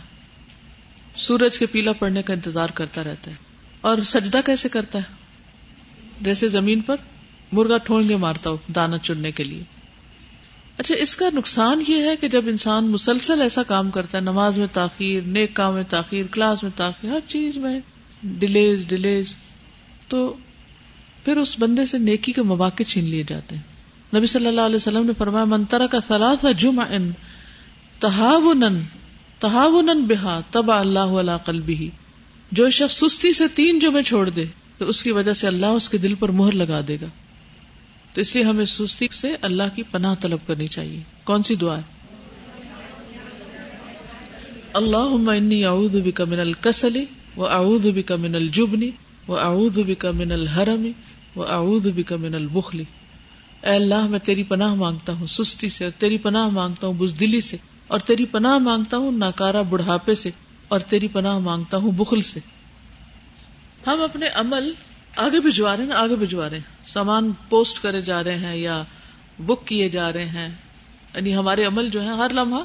سورج کے پیلا پڑنے کا انتظار کرتا رہتا ہے۔ اور سجدہ کیسے کرتا ہے؟ جیسے زمین پر مرغا ٹھونگے مارتا ہو دانا چننے کے لیے۔ اچھا اس کا نقصان یہ ہے کہ جب انسان مسلسل ایسا کام کرتا ہے، نماز میں تاخیر، نیک کام میں تاخیر، کلاس میں تاخیر، ہر چیز میں ڈیلیز ڈیلیز، تو پھر اس بندے سے نیکی کے مواقع چھین لیے جاتے ہیں۔ نبی صلی اللہ علیہ وسلم نے فرمایا منترا کا سلاد جم ان تحاون تحاون بہا تب اللہ علیہ قلبی جو شخص سستی سے تین جمعے چھوڑ دے، تو اس کی وجہ سے اللہ اس کے دل پر مہر لگا دے گا۔ تو اس لیے ہمیں سستی سے اللہ کی پناہ طلب کرنی چاہیے۔ کون سی دعا ہے؟ اللہ اعوذ بک من الکسل و اعوذ بک من الجبن و اعوذ بک من الحرم و اعوذ بک من البخل۔ اے اللہ، میں تیری پناہ مانگتا ہوں سستی سے اور تیری پناہ مانگتا ہوں بزدلی سے، اور تیری پناہ مانگتا ہوں ناکارا بڑھاپے سے، اور تیری پناہ مانگتا ہوں بخل سے۔ ہم اپنے عمل آگے بھجوا رہے ہیں آگے بھجوا رہے ہیں۔ سامان پوسٹ کرے جا رہے ہیں یا بک کیے جا رہے ہیں۔ یعنی ہمارے عمل جو ہے ہر لمحہ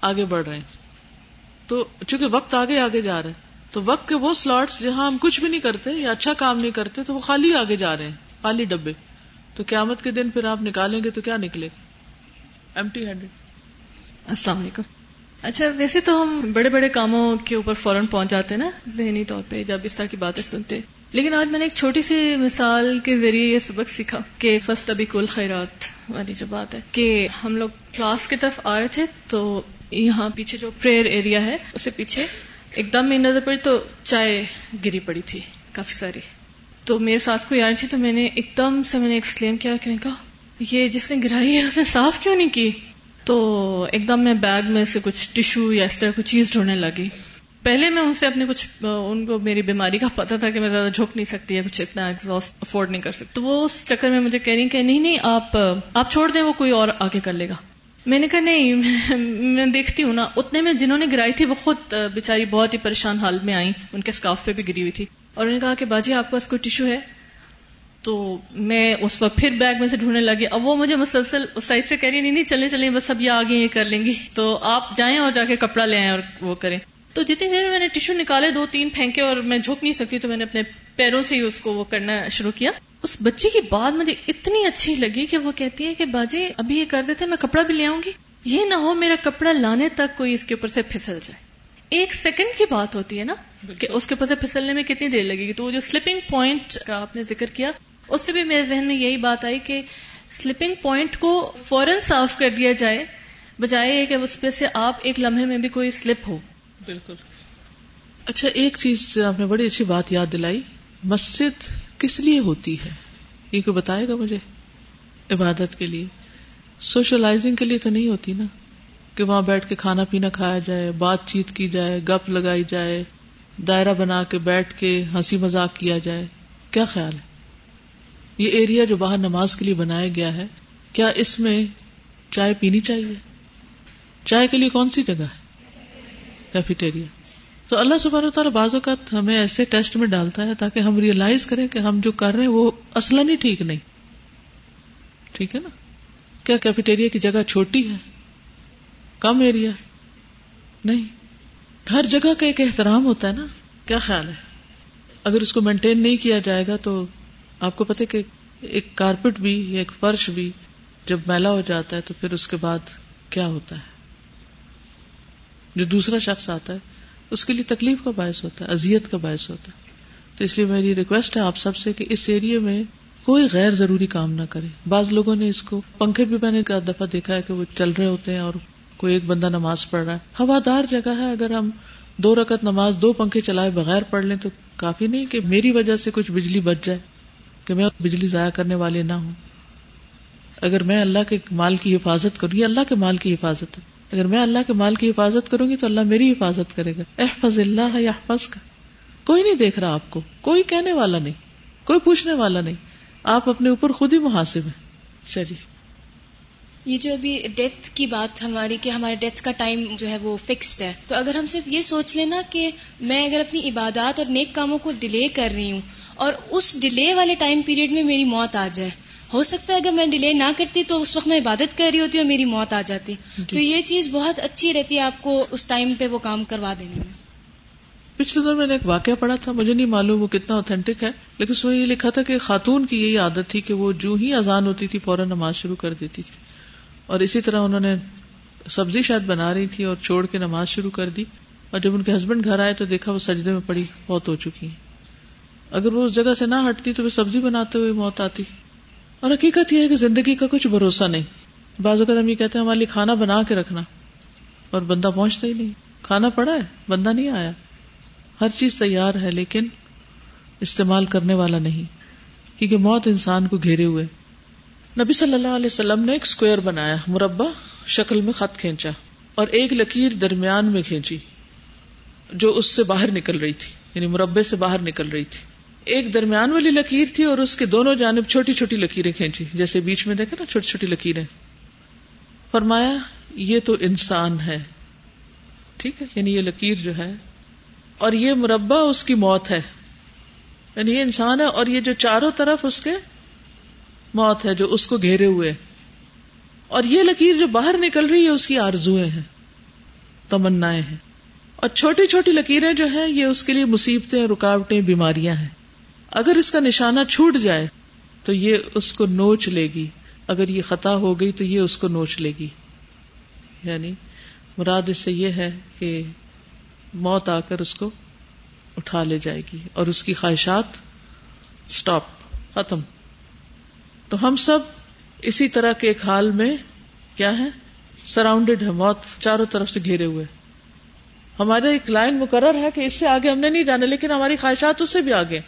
آگے بڑھ رہے ہیں۔ تو چونکہ وقت آگے آگے جا رہا ہے، تو وقت کے وہ سلاٹس جہاں ہم کچھ بھی نہیں کرتے یا اچھا کام نہیں کرتے، تو وہ خالی آگے جا رہے ہیں، خالی ڈبے۔ تو قیامت کے دن پھر آپ نکالیں گے تو کیا نکلے؟ گا ایم ٹی ہنڈریڈ السلام علیکم۔ اچھا ویسے تو ہم بڑے بڑے کاموں کے اوپر فوراً پہنچ جاتے ہیں نا، ذہنی طور پہ، جب اس طرح کی باتیں سنتے۔ لیکن آج میں نے ایک چھوٹی سی مثال کے ذریعے یہ سبق سیکھا کہ فسٹ ابھی کل خیرات والی جو بات ہے کہ ہم لوگ کلاس کی طرف آ رہے تھے تو یہاں پیچھے جو پریئر ایریا ہے اسے پیچھے ایک دم میں نظر پڑی تو چائے گری پڑی تھی، کافی ساری۔ تو میرے ساتھ کوئی آ رہی تھی تو میں نے ایک دم سے میں نے ایکسکلیم کیا کہ میں کہا، یہ جس نے گرائی ہے، اس نے صاف کیوں نہیں کی؟ تو ایک دم میں بیگ میں سے کچھ ٹشو یا اس طرح کچھ چیز ڈھونڈنے لگی۔ پہلے میں ان سے اپنے کچھ، ان کو میری بیماری کا پتا تھا کہ میں زیادہ جھک نہیں سکتی ہے کچھ اتنا ایگزاسٹ افورڈ نہیں کر سکتی۔ تو وہ اس چکر میں مجھے کہہ رہی کہ نہیں نہیں، آپ آپ چھوڑ دیں، وہ کوئی اور آگے کر لے گا۔ میں نے کہا نہیں، <laughs> میں دیکھتی ہوں نا۔ اتنے میں جنہوں نے گرائی تھی، وہ خود بےچاری بہت ہی پریشان حال میں آئی ان کے اسکاف پہ بھی گری ہوئی تھی۔ اور انہوں نے کہا کہ باجی، آپ کے پاس کوئی ٹشو ہے؟ تو میں اس وقت پھر بیگ میں سے ڈھونڈنے لگی۔ اب وہ مجھے مسلسل اس سائڈ سے کہہ رہی نہیں نہیں چلے چلیں، بس اب یہ آگے یہ کر لیں گی۔ تو آپ جائیں اور جا کے کپڑا لے آئیں اور وہ کریں۔ تو جتنی دیر میں نے ٹیشو نکالے دو تین پھینکے اور میں جھک نہیں سکتی تو میں نے اپنے پیروں سے ہی اس کو وہ کرنا شروع کیا۔ اس بچی کی بات مجھے اتنی اچھی لگی کہ وہ کہتی ہے کہ باجی ابھی یہ کر دیتے میں کپڑا بھی لے آؤں گی۔ یہ نہ ہو میرا کپڑا لانے تک کوئی اس کے اوپر سے پھسل جائے۔ ایک سیکنڈ کی بات ہوتی ہے نا کہ اس کے اوپر سے پھسلنے میں کتنی دیر لگے گی؟ تو جو سلپنگ پوائنٹ کا آپ نے ذکر کیا اس سے بھی میرے ذہن میں یہی بات آئی کہ سلپنگ پوائنٹ کو فوراً صاف کر دیا جائے بجائے کہ اس پہ سے آپ ایک لمحے میں بھی کوئی سلپ ہو۔ بالکل۔ اچھا ایک چیز آپ نے بڑی اچھی بات یاد دلائی۔ مسجد کس لیے ہوتی ہے؟ یہ کوئی بتائے گا مجھے؟ عبادت کے لیے۔ سوشلائزنگ کے لیے تو نہیں ہوتی نا؟ کہ وہاں بیٹھ کے کھانا پینا کھایا جائے، بات چیت کی جائے، گپ لگائی جائے، دائرہ بنا کے بیٹھ کے ہنسی مزاق کیا جائے۔ کیا خیال ہے؟ یہ ایریا جو باہر نماز کے لیے بنایا گیا ہے، کیا اس میں چائے پینی چاہیے؟ چائے کے لیے کون سی جگہ ہے؟ کیفیٹیریا تو اللہ سبحانہ تعالیٰ بعض اوقات ہمیں ایسے ٹیسٹ میں ڈالتا ہے تاکہ ہم ریئلائز کریں کہ ہم جو کر رہے ہیں وہ اصلا نہیں ٹھیک نہیں۔ ٹھیک ہے نا؟ کیا کیفیٹیریا کی جگہ چھوٹی ہے؟ کم ایریا نہیں۔ ہر جگہ کا ایک احترام ہوتا ہے نا؟ کیا خیال ہے؟ اگر اس کو مینٹین نہیں کیا جائے گا تو آپ کو پتہ کہ ایک کارپیٹ بھی یا ایک فرش بھی جب میلا ہو جاتا ہے تو پھر اس کے بعد کیا ہوتا ہے؟ جو دوسرا شخص آتا ہے، اس کے لیے تکلیف کا باعث ہوتا ہے ازیت کا باعث ہوتا ہے۔ تو اس لیے میری ریکویسٹ ہے آپ سب سے کہ اس ایریے میں کوئی غیر ضروری کام نہ کرے۔ بعض لوگوں نے اس کو، پنکھے بھی میں نے دفعہ دیکھا ہے کہ وہ چل رہے ہوتے ہیں اور کوئی ایک بندہ نماز پڑھ رہا ہے۔ ہوادار جگہ ہے، اگر ہم دو رکعت نماز دو پنکھے چلائے بغیر پڑھ لیں تو کافی نہیں کہ میری وجہ سے کچھ بجلی بچ جائے، کہ میں بجلی ضائع کرنے والے نہ ہوں۔ اگر میں اللہ کے مال کی حفاظت کروں، یہ اللہ کے مال کی حفاظت ہے۔ اگر میں اللہ کے مال کی حفاظت کروں گی تو اللہ میری حفاظت کرے گا۔ احفظ اللہ یا کا کوئی نہیں دیکھ رہا آپ کو۔ کوئی کہنے والا نہیں۔ کوئی پوچھنے والا نہیں۔ آپ اپنے اوپر خود ہی محاسب ہیں۔ چلیے۔ یہ جو ابھی ڈیتھ کی بات ہماری کہ ہمارے ڈیتھ کا ٹائم جو ہے وہ فکسڈ ہے۔ تو اگر ہم صرف یہ سوچ لینا کہ میں اگر اپنی عبادات اور نیک کاموں کو ڈیلے کر رہی ہوں اور اس ڈیلے والے ٹائم پیریڈ میں میری موت آ جائے۔ ہو سکتا ہے اگر میں ڈیلے نہ کرتی تو اس وقت میں عبادت کر رہی ہوتی اور میری موت آ جاتی۔ جی۔ تو یہ چیز بہت اچھی رہتی ہے آپ کو اس ٹائم پہ وہ کام کروا دینے میں۔ پچھلے دور میں نے ایک واقعہ پڑھا تھا مجھے نہیں معلوم وہ کتنا اوتھینٹک ہے لیکن اس میں یہ لکھا تھا کہ خاتون کی یہی عادت تھی کہ وہ جو ہی اذان ہوتی تھی فوراً نماز شروع کر دیتی تھی۔ اور اسی طرح انہوں نے سبزی شاید بنا رہی تھی اور چھوڑ کے نماز شروع کر دی۔ اور جب ان کے ہسبینڈ گھر آئے تو دیکھا وہ سجدے میں پڑی بہت ہو چکی۔ اگر وہ اس جگہ سے نہ ہٹتی تو وہ سبزی بناتے ہوئے موت آتی۔ اور حقیقت یہ ہے کہ زندگی کا کچھ بھروسہ نہیں۔ بعض اوقات ہم یہ کہتے ہیں ہمارے لیے کھانا بنا کے رکھنا اور بندہ پہنچتا ہی نہیں۔ کھانا پڑا ہے، بندہ نہیں آیا۔ ہر چیز تیار ہے لیکن استعمال کرنے والا نہیں۔ کیونکہ موت انسان کو گھیرے ہوئے۔ نبی صلی اللہ علیہ وسلم نے ایک اسکوئر بنایا، مربع، شکل میں خط کھینچا اور ایک لکیر درمیان میں کھینچی جو اس سے باہر نکل رہی تھی یعنی مربع سے باہر نکل رہی تھی۔ ایک درمیان والی لکیر تھی اور اس کے دونوں جانب چھوٹی چھوٹی لکیریں کھینچی۔ جیسے بیچ میں دیکھے نا، چھوٹی چھوٹی لکیریں۔ فرمایا، یہ تو انسان ہے۔ ٹھیک ہے یعنی یہ لکیر جو ہے، اور یہ مربع اس کی موت ہے۔ یعنی یہ انسان ہے اور یہ جو چاروں طرف اس کے موت ہے، جو اس کو گھیرے ہوئے۔ اور یہ لکیر جو باہر نکل رہی ہے، اس کی آرزویں ہیں تمنا ہیں۔ اور چھوٹی چھوٹی لکیریں جو ہیں، یہ اس کے لیے مصیبتیں، رکاوٹیں، بیماریاں ہیں۔ اگر اس کا نشانہ چھوٹ جائے تو یہ اس کو نوچ لے گی۔ اگر یہ خطا ہو گئی تو یہ اس کو نوچ لے گی۔ یعنی مراد اس سے یہ ہے کہ موت آ کر اس کو اٹھا لے جائے گی اور اس کی خواہشات اسٹاپ ختم۔ تو ہم سب اسی طرح کے ایک حال میں کیا ہے سراؤنڈیڈ ہے موت چاروں طرف سے گھیرے ہوئے۔ ہمارے ایک لائن مقرر ہے کہ اس سے آگے ہم نے نہیں جانا، لیکن ہماری خواہشات اس سے بھی آگے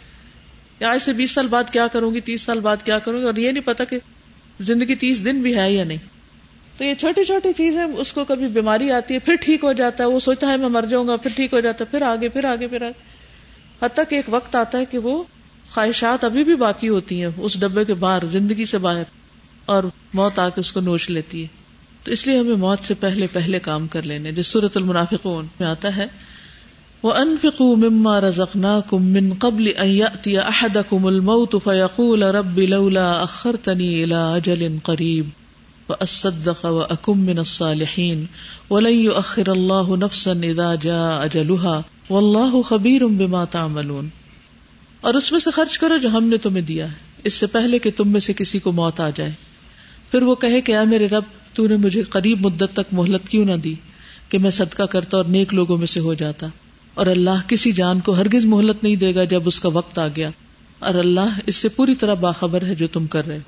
یا آج سے بیس سال بعد کیا کروں گی، تیس سال بعد کیا کروں گی؟ اور یہ نہیں پتا کہ زندگی تیس دن بھی ہے یا نہیں۔ تو یہ چھوٹی چھوٹی چیزیں، اس کو کبھی بیماری آتی ہے، پھر ٹھیک ہو جاتا ہے، وہ سوچتا ہے میں مر جاؤں گا، پھر ٹھیک ہو جاتا ہے، پھر آگے پھر آگے پھر آگے۔ حتیٰ کہ ایک وقت آتا ہے کہ وہ خواہشات ابھی بھی باقی ہوتی ہیں، اس ڈبے کے باہر، زندگی سے باہر، اور موت آ کے اس کو نوچ لیتی ہے۔ تو اس لیے ہمیں موت سے پہلے پہلے کام کر لینے، جس صورت المنافق میں آتا ہے وہ انفکو مما رزقنا کم من قبل احد کم الموت فیقول رب لولا اخر تنی الا اجل قریب وأصدق وأكن من الصالحين ولن يؤخر الله نفسا إذا جاء أجلها والله خبير بما تعملون اور اس میں سے خرچ کرو جو ہم نے تمہیں دیا ہے۔ اس سے پہلے کہ تم میں سے کسی کو موت آ جائے۔ پھر وہ کہے کہ اے میرے رب، تو نے مجھے قریب مدت تک مہلت کیوں نہ دی کہ میں صدقہ کرتا اور نیک لوگوں میں سے ہو جاتا۔ اور اللہ کسی جان کو ہرگز مہلت نہیں دے گا جب اس کا وقت آ گیا۔ اور اللہ اس سے پوری طرح باخبر ہے جو تم کر رہے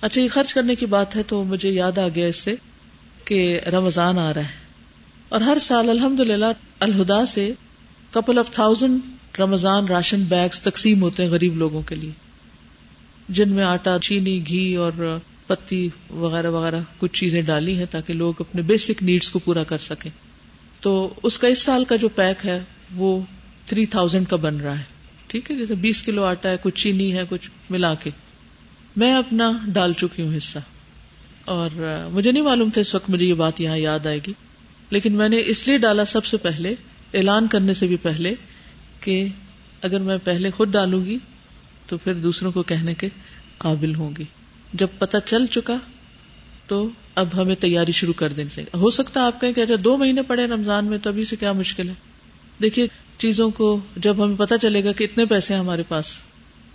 اچھا یہ خرچ کرنے کی بات ہے تو مجھے یاد آ گیا اس سے کہ رمضان آ رہا ہے۔ اور ہر سال الحمد للہ الہدا سے couple of thousand Ramzan ration bags تقسیم ہوتے ہیں غریب لوگوں کے لیے۔ جن میں آٹا، چینی، گھی اور پتی وغیرہ وغیرہ کچھ چیزیں ڈالی ہیں تاکہ لوگ اپنے بیسک نیڈس کو پورا کر سکیں۔ تو اس کا اس سال کا جو پیک ہے وہ تھری تھاؤزینڈ کا بن رہا ہے۔ ٹھیک ہے، جیسے بیس کلو آٹا ہے، کچھ چینی ہے، کچھ ملا کے۔ میں اپنا ڈال چکی ہوں حصہ۔ اور مجھے نہیں معلوم تھا اس وقت مجھے یہ بات یہاں یاد آئے گی، لیکن میں نے اس لیے ڈالا سب سے پہلے، اعلان کرنے سے بھی پہلے، کہ اگر میں پہلے خود ڈالوں گی تو پھر دوسروں کو کہنے کے قابل ہوں گی۔ جب پتہ چل چکا تو اب ہمیں تیاری شروع کر دینی چاہیے ہو سکتا ہے آپ کہیں کہ اچھا دو مہینے پڑے رمضان میں، تو ابھی سے کیا مشکل ہے؟ دیکھیے، چیزوں کو جب ہمیں پتہ چلے گا کہ اتنے پیسے ہیں ہمارے پاس،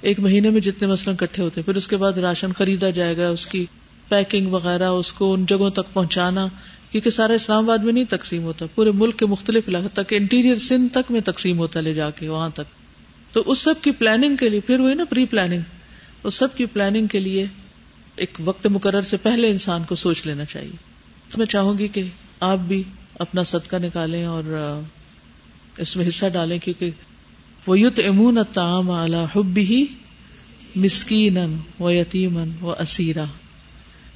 ایک مہینے میں جتنے مثلاً کٹھے ہوتے ہیں، پھر اس کے بعد راشن خریدا جائے گا، اس کی پیکنگ وغیرہ، اس کو ان جگہوں تک پہنچانا، کیونکہ سارا اسلام آباد میں نہیں تقسیم ہوتا۔ پورے ملک کے مختلف علاقے تک، انٹیریئر سندھ تک میں تقسیم ہوتا لے جا کے، وہاں تک۔ تو اس سب کی پلاننگ کے لیے، پھر وہی نا پری پلاننگ اس سب کی پلاننگ کے لیے ایک وقت مقرر سے پہلے انسان کو سوچ لینا چاہیے۔ تو میں چاہوں گی کہ آپ بھی اپنا صدقہ نکالیں اور اس میں حصہ ڈالیں کیونکہ وہ یوت امون تام اعلی حب ہی مسکین و یتیمن و اسیرا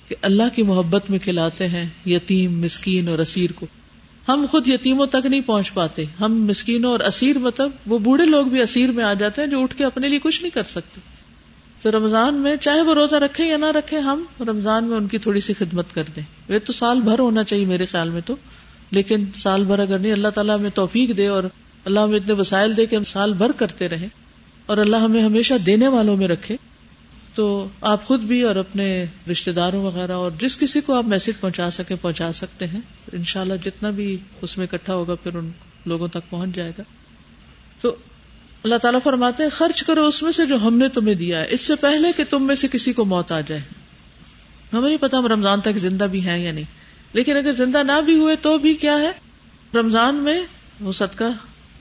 کہ اللہ کی محبت میں کھلاتے ہیں یتیم، مسکین اور اسیر کو۔ ہم خود یتیموں تک نہیں پہنچ پاتے۔ ہم مسکینوں اور اسیر مطلب وہ بوڑھے لوگ بھی اسیر میں آ جاتے ہیں جو اٹھ کے اپنے لیے کچھ نہیں کر سکتے۔ تو رمضان میں چاہے وہ روزہ رکھے یا نہ رکھے، ہم رمضان میں ان کی تھوڑی سی خدمت کر دیں۔ وہ تو سال بھر ہونا چاہیے میرے خیال میں تو۔ لیکن سال بھر اگر نہیں، اللہ تعالیٰ ہمیں توفیق دے اور اللہ ہمیں اتنے وسائل دے کہ ہم سال بھر کرتے رہے اور اللہ ہمیں ہمیشہ دینے والوں میں رکھے، تو آپ خود بھی اور اپنے رشتے داروں وغیرہ اور جس کسی کو آپ میسج پہنچا سکیں، پہنچا سکتے ہیں۔ انشاءاللہ جتنا بھی اس میں اکٹھا ہوگا، پھر ان لوگوں تک پہنچ جائے گا۔ تو اللہ تعالیٰ فرماتے ہیں، خرچ کرو اس میں سے جو ہم نے تمہیں دیا ہے۔ اس سے پہلے کہ تم میں سے کسی کو موت آ جائے۔ ہمیں نہیں پتا ہم رمضان تک زندہ بھی ہیں یا نہیں۔ لیکن اگر زندہ نہ بھی ہوئے تو بھی کیا ہے؟ رمضان میں وہ صدقہ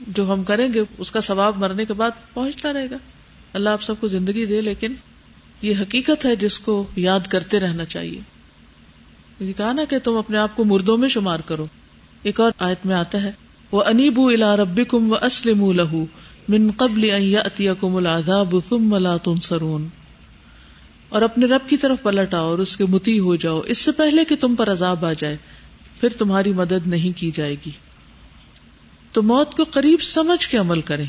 جو ہم کریں گے، اس کا ثواب مرنے کے بعد پہنچتا رہے گا۔ اللہ آپ سب کو زندگی دے، لیکن یہ حقیقت ہے جس کو یاد کرتے رہنا چاہیے۔ کہا نا کہ تم اپنے آپ کو مردوں میں شمار کرو۔ ایک اور آیت میں آتا ہے وہ انیبو الا ربی و اسلم لہو من قبل کم العذاب ثم لا تنصرون۔ اور اپنے رب کی طرف پلٹ آؤ اور اس کے متی ہو جاؤ۔ اس سے پہلے کہ تم پر عذاب آ جائے، پھر تمہاری مدد نہیں کی جائے گی۔ تو موت کو قریب سمجھ کے عمل کریں۔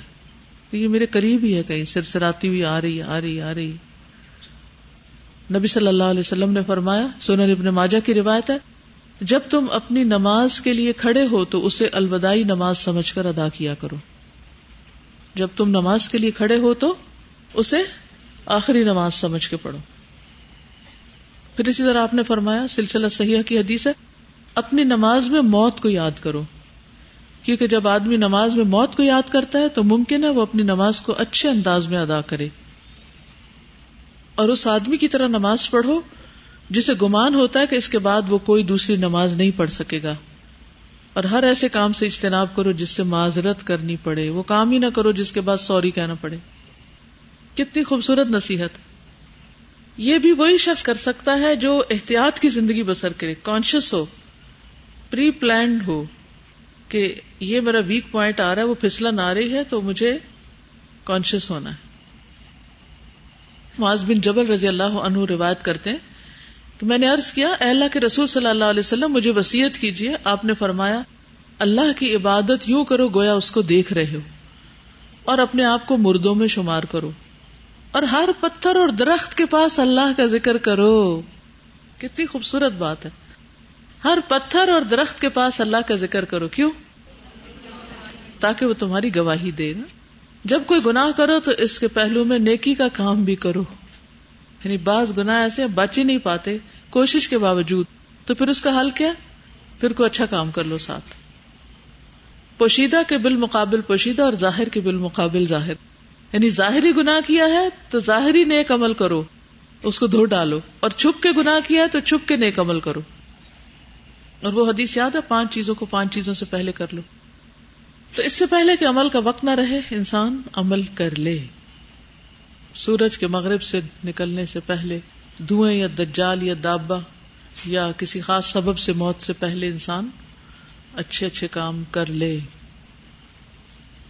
یہ میرے قریب ہی ہے کہیں سرسراتی ہوئی آ رہی آ رہی آ رہی نبی صلی اللہ علیہ وسلم نے فرمایا سونر ابن ماجہ کی روایت ہے، جب تم اپنی نماز کے لیے کھڑے ہو تو اسے الوداعی نماز سمجھ کر ادا کیا کرو۔ جب تم نماز کے لیے کھڑے ہو تو اسے آخری نماز سمجھ کے پڑھو۔ پھر اسی طرح آپ نے فرمایا، سلسلہ صحیح کی حدیث ہے، اپنی نماز میں موت کو یاد کرو۔ کیونکہ جب آدمی نماز میں موت کو یاد کرتا ہے تو ممکن ہے وہ اپنی نماز کو اچھے انداز میں ادا کرے۔ اور اس آدمی کی طرح نماز پڑھو، جسے گمان ہوتا ہے کہ اس کے بعد وہ کوئی دوسری نماز نہیں پڑھ سکے گا۔ اور ہر ایسے کام سے اجتناب کرو جس سے معذرت کرنی پڑے، وہ کام ہی نہ کرو جس کے بعد سوری کہنا پڑے۔ کتنی خوبصورت نصیحت۔ یہ بھی وہی شخص کر سکتا ہے جو احتیاط کی زندگی بسر کرے کانشیس ہو پری پلانڈ ہو کہ یہ میرا ویک پوائنٹ آ رہا ہے، وہ پھسلن آ رہی ہے تو مجھے کانشیس ہونا ہے۔ معاذ بن جبل رضی اللہ عنہ روایت کرتے ہیں کہ میں نے عرض کیا، اے اللہ کے رسول صلی اللہ علیہ وسلم، مجھے وسیعت کیجیے آپ نے فرمایا، اللہ کی عبادت یوں کرو گویا اس کو دیکھ رہے ہو، اور اپنے آپ کو مردوں میں شمار کرو، اور ہر پتھر اور درخت کے پاس اللہ کا ذکر کرو۔ کتنی خوبصورت بات ہے۔ ہر پتھر اور درخت کے پاس اللہ کا ذکر کرو۔ کیوں؟ تاکہ وہ تمہاری گواہی دے نا۔ جب کوئی گناہ کرو تو اس کے پہلو میں نیکی کا کام بھی کرو۔ یعنی بعض گناہ ایسے بچ ہی نہیں پاتے۔ کوشش کے باوجود، تو پھر اس کا حل کیا؟ پھر کوئی اچھا کام کر لو ساتھ۔ پوشیدہ کے بالمقابل پوشیدہ اور ظاہر کے بالمقابل ظاہر۔ یعنی ظاہری گناہ کیا ہے تو ظاہری نیک عمل کرو۔ اس کو دھو ڈالو۔ اور چھپ کے گناہ کیا ہے تو چھپ کے نیک عمل کرو۔ اور وہ حدیث یاد ہے، پانچ چیزوں کو پانچ چیزوں سے پہلے کر لو۔ تو اس سے پہلے کہ عمل کا وقت نہ رہے، انسان عمل کر لے۔ سورج کے مغرب سے نکلنے سے پہلے دھوئیں یا دجال یا دابا یا کسی خاص سبب سے موت سے پہلے انسان اچھے اچھے کام کر لے۔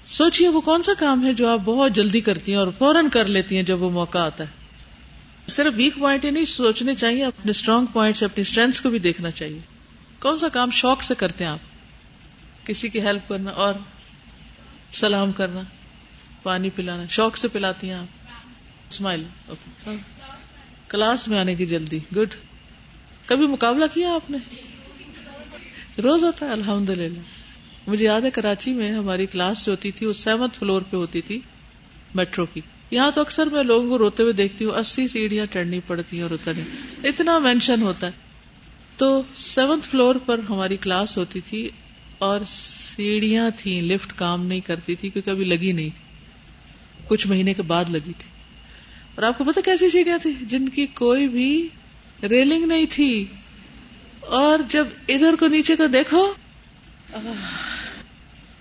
سوچیے وہ کون سا کام ہے جو آپ بہت جلدی کرتی ہیں اور فوراً کر لیتی ہیں جب وہ موقع آتا ہے۔ صرف ویک پوائنٹ ہی نہیں، سوچنے چاہیے، اپنے اسٹرانگ پوائنٹ سے اپنی اسٹرینتھ کو بھی دیکھنا چاہیے۔ کون سا کام شوق سے کرتے ہیں آپ؟ کسی کی ہیلپ کرنا اور سلام کرنا، پانی پلانا، شوق سے پلاتی ہیں آپ۔ اسمائل کلاس میں آنے کی جلدی۔ گڈ کبھی مقابلہ کیا آپ نے؟ روز ہوتا ہے الحمد للہ مجھے یاد ہے کراچی میں ہماری کلاس جو ہوتی تھی، وہ سیونتھ فلور پہ ہوتی تھی میٹرو کی۔ یہاں تو اکثر میں لوگوں کو روتے ہوئے دیکھتی ہوں، اسی سیڑھیاں چڑھنی پڑتی ہیں اور اترنی۔ اتنا مینشن ہوتا ہے۔ تو سیونتھ فلور پر ہماری کلاس ہوتی تھی اور سیڑھیاں تھیں لفٹ کام نہیں کرتی تھی، کیونکہ ابھی لگی نہیں تھی۔ کچھ مہینے کے بعد لگی تھی۔ اور آپ کو پتا کیسی سیڑھیاں تھی جن کی کوئی بھی ریلنگ نہیں تھی۔ اور جب ادھر کو نیچے کو دیکھو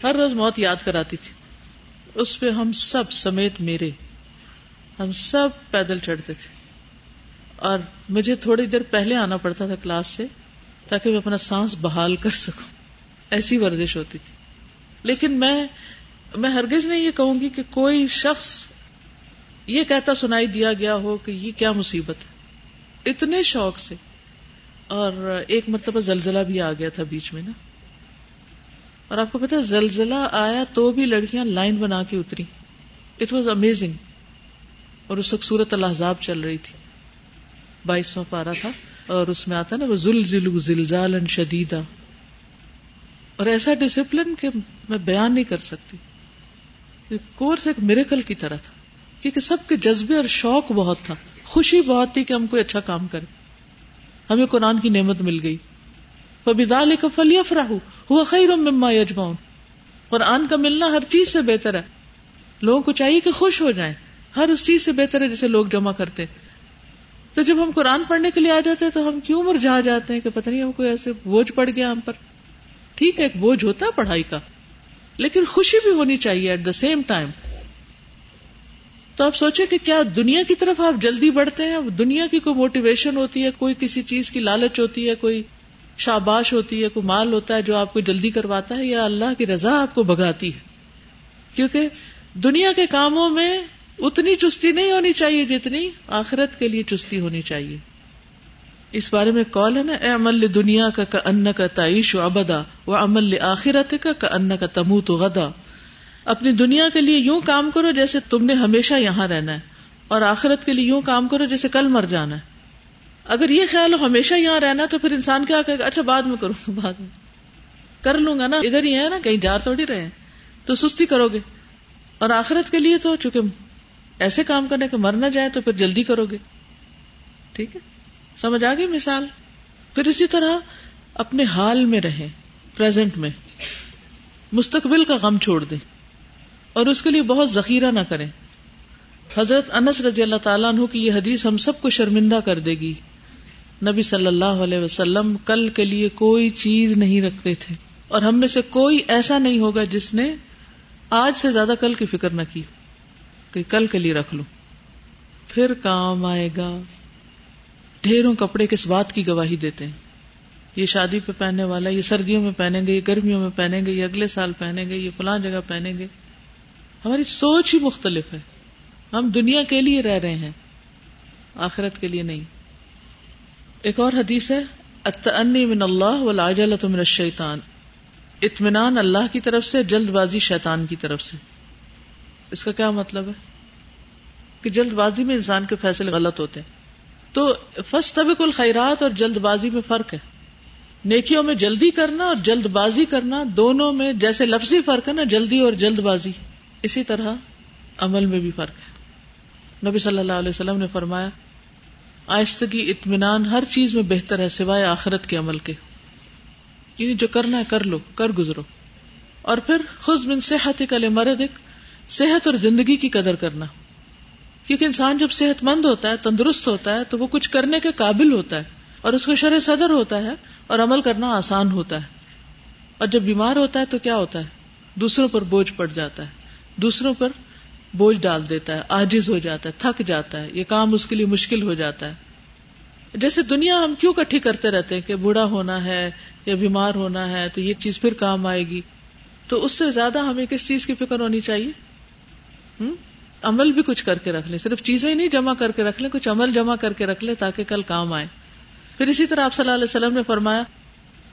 ہر روز موت یاد کراتی تھی۔ اس پہ ہم سب سمیت میرے، ہم سب پیدل چڑھتے تھے۔ اور مجھے تھوڑی دیر پہلے آنا پڑتا تھا کلاس سے، تاکہ میں اپنا سانس بحال کر سکوں۔ ایسی ورزش ہوتی تھی۔ لیکن میں میں ہرگز نہیں یہ کہوں گی کہ کوئی شخص یہ کہتا سنائی دیا گیا ہو کہ یہ کیا مصیبت ہے۔ اتنے شوق سے۔ اور ایک مرتبہ زلزلہ بھی آ گیا تھا بیچ میں نا۔ اور آپ کو پتا زلزلہ آیا تو بھی لڑکیاں لائن بنا کے اتری۔ اٹ واز امیزنگ اور اس وقت سورت الحضاب چل رہی تھی۔ بائیسواں پارا تھا۔ اور اس میں آتا نا وہ زل زلو زلزال شدیدہ اور ایسا ڈسپلن کہ میں بیان نہیں کر سکتی۔ کورس ایک میریکل کی طرح تھا۔ کیونکہ سب کے جذبے اور شوق بہت تھا۔ خوشی بہت تھی کہ ہم کوئی اچھا کام کریں۔ ہمیں قرآن کی نعمت مل گئی۔ بدال کا فلی افراہ ہوا خیر مما یجماؤن قرآن کا ملنا ہر چیز سے بہتر ہے۔ لوگوں کو چاہیے کہ خوش ہو جائیں۔ ہر اس چیز سے بہتر ہے جسے لوگ جمع کرتے۔ تو جب ہم قرآن پڑھنے کے لیے آ جاتے ہیں تو ہم کیوں مر جا جاتے ہیں کہ پتہ نہیں ہم کو ایسے بوجھ پڑ گیا ہم پر۔ ٹھیک ہے، ایک بوجھ ہوتا ہے پڑھائی کا۔ لیکن خوشی بھی ہونی چاہیے ایٹ دا سیم ٹائم تو آپ سوچے کہ کیا دنیا کی طرف آپ جلدی بڑھتے ہیں؟ دنیا کی کوئی موٹیویشن ہوتی ہے؟ کوئی کسی چیز کی لالچ ہوتی ہے؟ کوئی شاباش ہوتی ہے؟ کوئی مال ہوتا ہے جو آپ کو جلدی کرواتا ہے یا اللہ کی رضا آپ کو بگاتی ہے؟ کیونکہ دنیا کے کاموں میں اتنی چستی نہیں ہونی چاہیے جتنی آخرت کے لیے چستی ہونی چاہیے۔ اس بارے میں کال ہے نا، اے عمل دنیا کا کا ان کا تعیش و ابدا وہ عمل آخرت کا کا ان کا تمو تو غدا۔ اپنی دنیا کے لیے یوں کام کرو جیسے تم نے ہمیشہ یہاں رہنا ہے اور آخرت کے لیے یوں کام کرو جیسے کل مر جانا ہے۔ اگر یہ خیال ہو ہمیشہ یہاں رہنا تو پھر انسان کیا کہ اچھا بعد میں کروں گا، بعد میں۔ کر لوں گا نا، ادھر ہی ہے نا، کہیں جا تھوڑی رہے تو سستی کرو گے۔ اور آخرت کے لیے تو چونکہ ایسے کام کرنے کے مر نہ جائے تو پھر جلدی کرو گے۔ ٹھیک ہے؟ سمجھ آ گئی مثال؟ پھر اسی طرح اپنے حال میں رہیں پرزینٹ میں۔ مستقبل کا غم چھوڑ دیں۔ اور اس کے لیے بہت ذخیرہ نہ کریں۔ حضرت انس رضی اللہ تعالیٰ عنہ کی یہ حدیث ہم سب کو شرمندہ کر دے گی۔ نبی صلی اللہ علیہ وسلم کل کے لیے کوئی چیز نہیں رکھتے تھے۔ اور ہم میں سے کوئی ایسا نہیں ہوگا جس نے آج سے زیادہ کل کی فکر نہ کی کہ کل کے لیے رکھ لوں۔ پھر کام آئے گا۔ ڈھیروں کپڑے کس بات کی گواہی دیتے ہیں؟ یہ شادی پہ پہننے والا، یہ سردیوں میں پہنیں گے، یہ گرمیوں میں پہنیں گے، یہ اگلے سال پہنیں گے، یہ فلاں جگہ پہنیں گے۔ ہماری سوچ ہی مختلف ہے۔ ہم دنیا کے لیے رہ رہے ہیں، آخرت کے لیے نہیں۔ ایک اور حدیث ہے من اللہ من الشیطان۔ اطمینان اللہ کی طرف سے جلد بازی شیطان کی طرف سے۔ اس کا کیا مطلب ہے؟ کہ جلد بازی میں انسان کے فیصلے غلط ہوتے ہیں۔ تو فسٹ طبق الخیرات اور جلد بازی میں فرق ہے۔ نیکیوں میں جلدی کرنا اور جلد بازی کرنا، دونوں میں جیسے لفظی فرق ہے نا، جلدی اور جلد بازی اسی طرح عمل میں بھی فرق ہے۔ نبی صلی اللہ علیہ وسلم نے فرمایا آہستگی اطمینان ہر چیز میں بہتر ہے سوائے آخرت کے عمل کے۔ یعنی جو کرنا ہے کر لو، کر گزرو۔ اور پھر خود من صحت کل مرد صحت اور زندگی کی قدر کرنا۔ کیونکہ انسان جب صحت مند ہوتا ہے، تندرست ہوتا ہے، تو وہ کچھ کرنے کے قابل ہوتا ہے۔ اور اس کو شرح صدر ہوتا ہے اور عمل کرنا آسان ہوتا ہے۔ اور جب بیمار ہوتا ہے تو کیا ہوتا ہے؟ دوسروں پر بوجھ پڑ جاتا ہے۔ دوسروں پر بوجھ ڈال دیتا ہے آجز ہو جاتا ہے، تھک جاتا ہے، یہ کام اس کے لیے مشکل ہو جاتا ہے۔ جیسے دنیا ہم کیوں کٹھی کرتے رہتے ہیں کہ بوڑھا ہونا ہے یا بیمار ہونا ہے تو یہ چیز پھر کام آئے گی۔ تو اس سے زیادہ ہمیں کس چیز کی فکر ہونی چاہیے؟ ہم؟ عمل بھی کچھ کر کے رکھ لیں، صرف چیزیں ہی نہیں جمع کر کے رکھ لیں، کچھ عمل جمع کر کے رکھ لیں تاکہ کل کام آئے۔ پھر اسی طرح آپ صلی اللہ علیہ وسلم نے فرمایا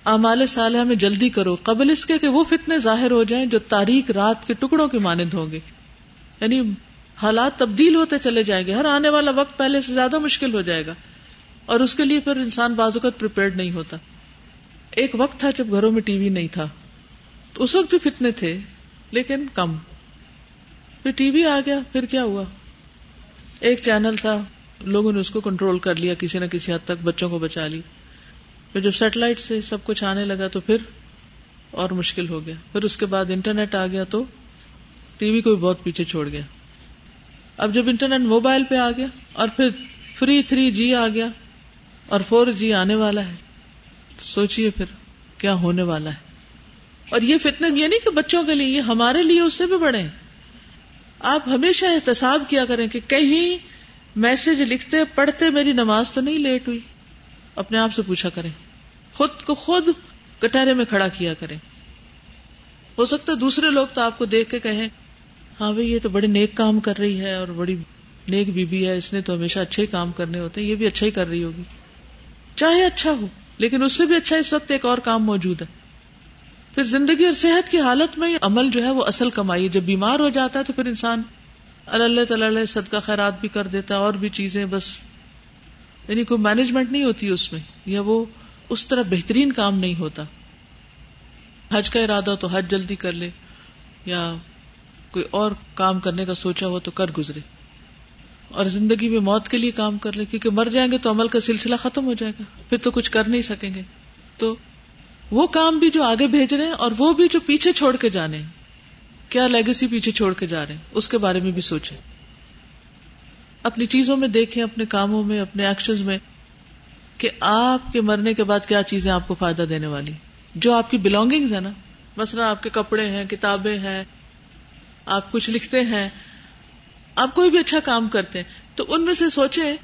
امال صالحہ میں جلدی کرو، قبل اس کے کہ وہ فتنے ظاہر ہو جائیں جو تاریخ رات کے ٹکڑوں کے مانند ہوں گے۔ یعنی حالات تبدیل ہوتے چلے جائیں گے، ہر آنے والا وقت پہلے سے زیادہ مشکل ہو جائے گا۔ اور اس کے لیے پھر انسان بازوقت پریپیئرڈ نہیں ہوتا۔ ایک وقت تھا جب گھروں میں ٹی وی نہیں تھا۔ تو اس وقت بھی فتنے تھے، لیکن کم۔ پھر ٹی وی آ گیا، پھر کیا ہوا؟ ایک چینل تھا، لوگوں نے اس کو کنٹرول کر لیا، کسی نہ کسی حد تک بچوں کو بچا لی پھر جب سیٹلائٹ سے سب کچھ آنے لگا تو پھر اور مشکل ہو گیا۔ پھر اس کے بعد انٹرنیٹ آ گیا تو ٹی وی کو بھی بہت پیچھے چھوڑ گیا۔ اب جب انٹرنیٹ موبائل پہ آ گیا اور پھر فری تھری جی آ گیا اور فور جی آنے والا ہے سوچئے پھر کیا ہونے والا ہے۔ اور یہ فتنس یہ نہیں کہ بچوں کے لیے، یہ ہمارے لیے اس سے بھی بڑے ہیں۔ آپ ہمیشہ احتساب کیا کریں کہ کہیں میسج لکھتے، پڑھتے میری نماز تو نہیں لیٹ ہوئی۔ اپنے آپ سے پوچھا کریں۔ خود کو خود کٹہرے میں کھڑا کیا کریں۔ ہو سکتا ہے دوسرے لوگ تو آپ کو دیکھ کے کہیں ہاں بھائی، یہ تو بڑے نیک کام کر رہی ہے اور بڑی نیک بیوی ہے، اس نے تو ہمیشہ اچھے ہی کام کرنے ہوتے ہیں، یہ بھی اچھا ہی کر رہی ہوگی۔ چاہے اچھا ہو، لیکن اس سے بھی اچھا اس وقت ایک اور کام موجود ہے۔ پھر زندگی اور صحت کی حالت میں عمل جو ہے وہ اصل کمائی ہے۔ جب بیمار ہو جاتا ہے تو پھر انسان اللہ تعالی صدقہ خیرات بھی کر دیتا ہے، اور بھی چیزیں، بس یعنی کوئی مینجمنٹ نہیں ہوتی اس میں، یا وہ اس طرح بہترین کام نہیں ہوتا۔ حج کا ارادہ تو حج جلدی کر لے، یا کوئی اور کام کرنے کا سوچا ہو تو کر گزرے۔ اور زندگی میں موت کے لیے کام کر لیں کیونکہ مر جائیں گے تو عمل کا سلسلہ ختم ہو جائے گا، پھر تو کچھ کر نہیں سکیں گے۔ تو وہ کام بھی جو آگے بھیج رہے ہیں اور وہ بھی جو پیچھے چھوڑ کے جانے کیا لیگسی پیچھے چھوڑ کے جا رہے ہیں؟ اس کے بارے میں بھی سوچیں۔ اپنی چیزوں میں دیکھیں، اپنے کاموں میں، اپنے ایکشن میں۔ کہ آپ کے مرنے کے بعد کیا چیزیں آپ کو فائدہ دینے والی؟ جو آپ کی بلونگنگ ہے نا؟ مثلا آپ کے کپڑے ہیں، کتابیں ہیں، آپ کچھ لکھتے ہیں، آپ کوئی بھی اچھا کام کرتے ہیں، تو ان میں سے سوچیں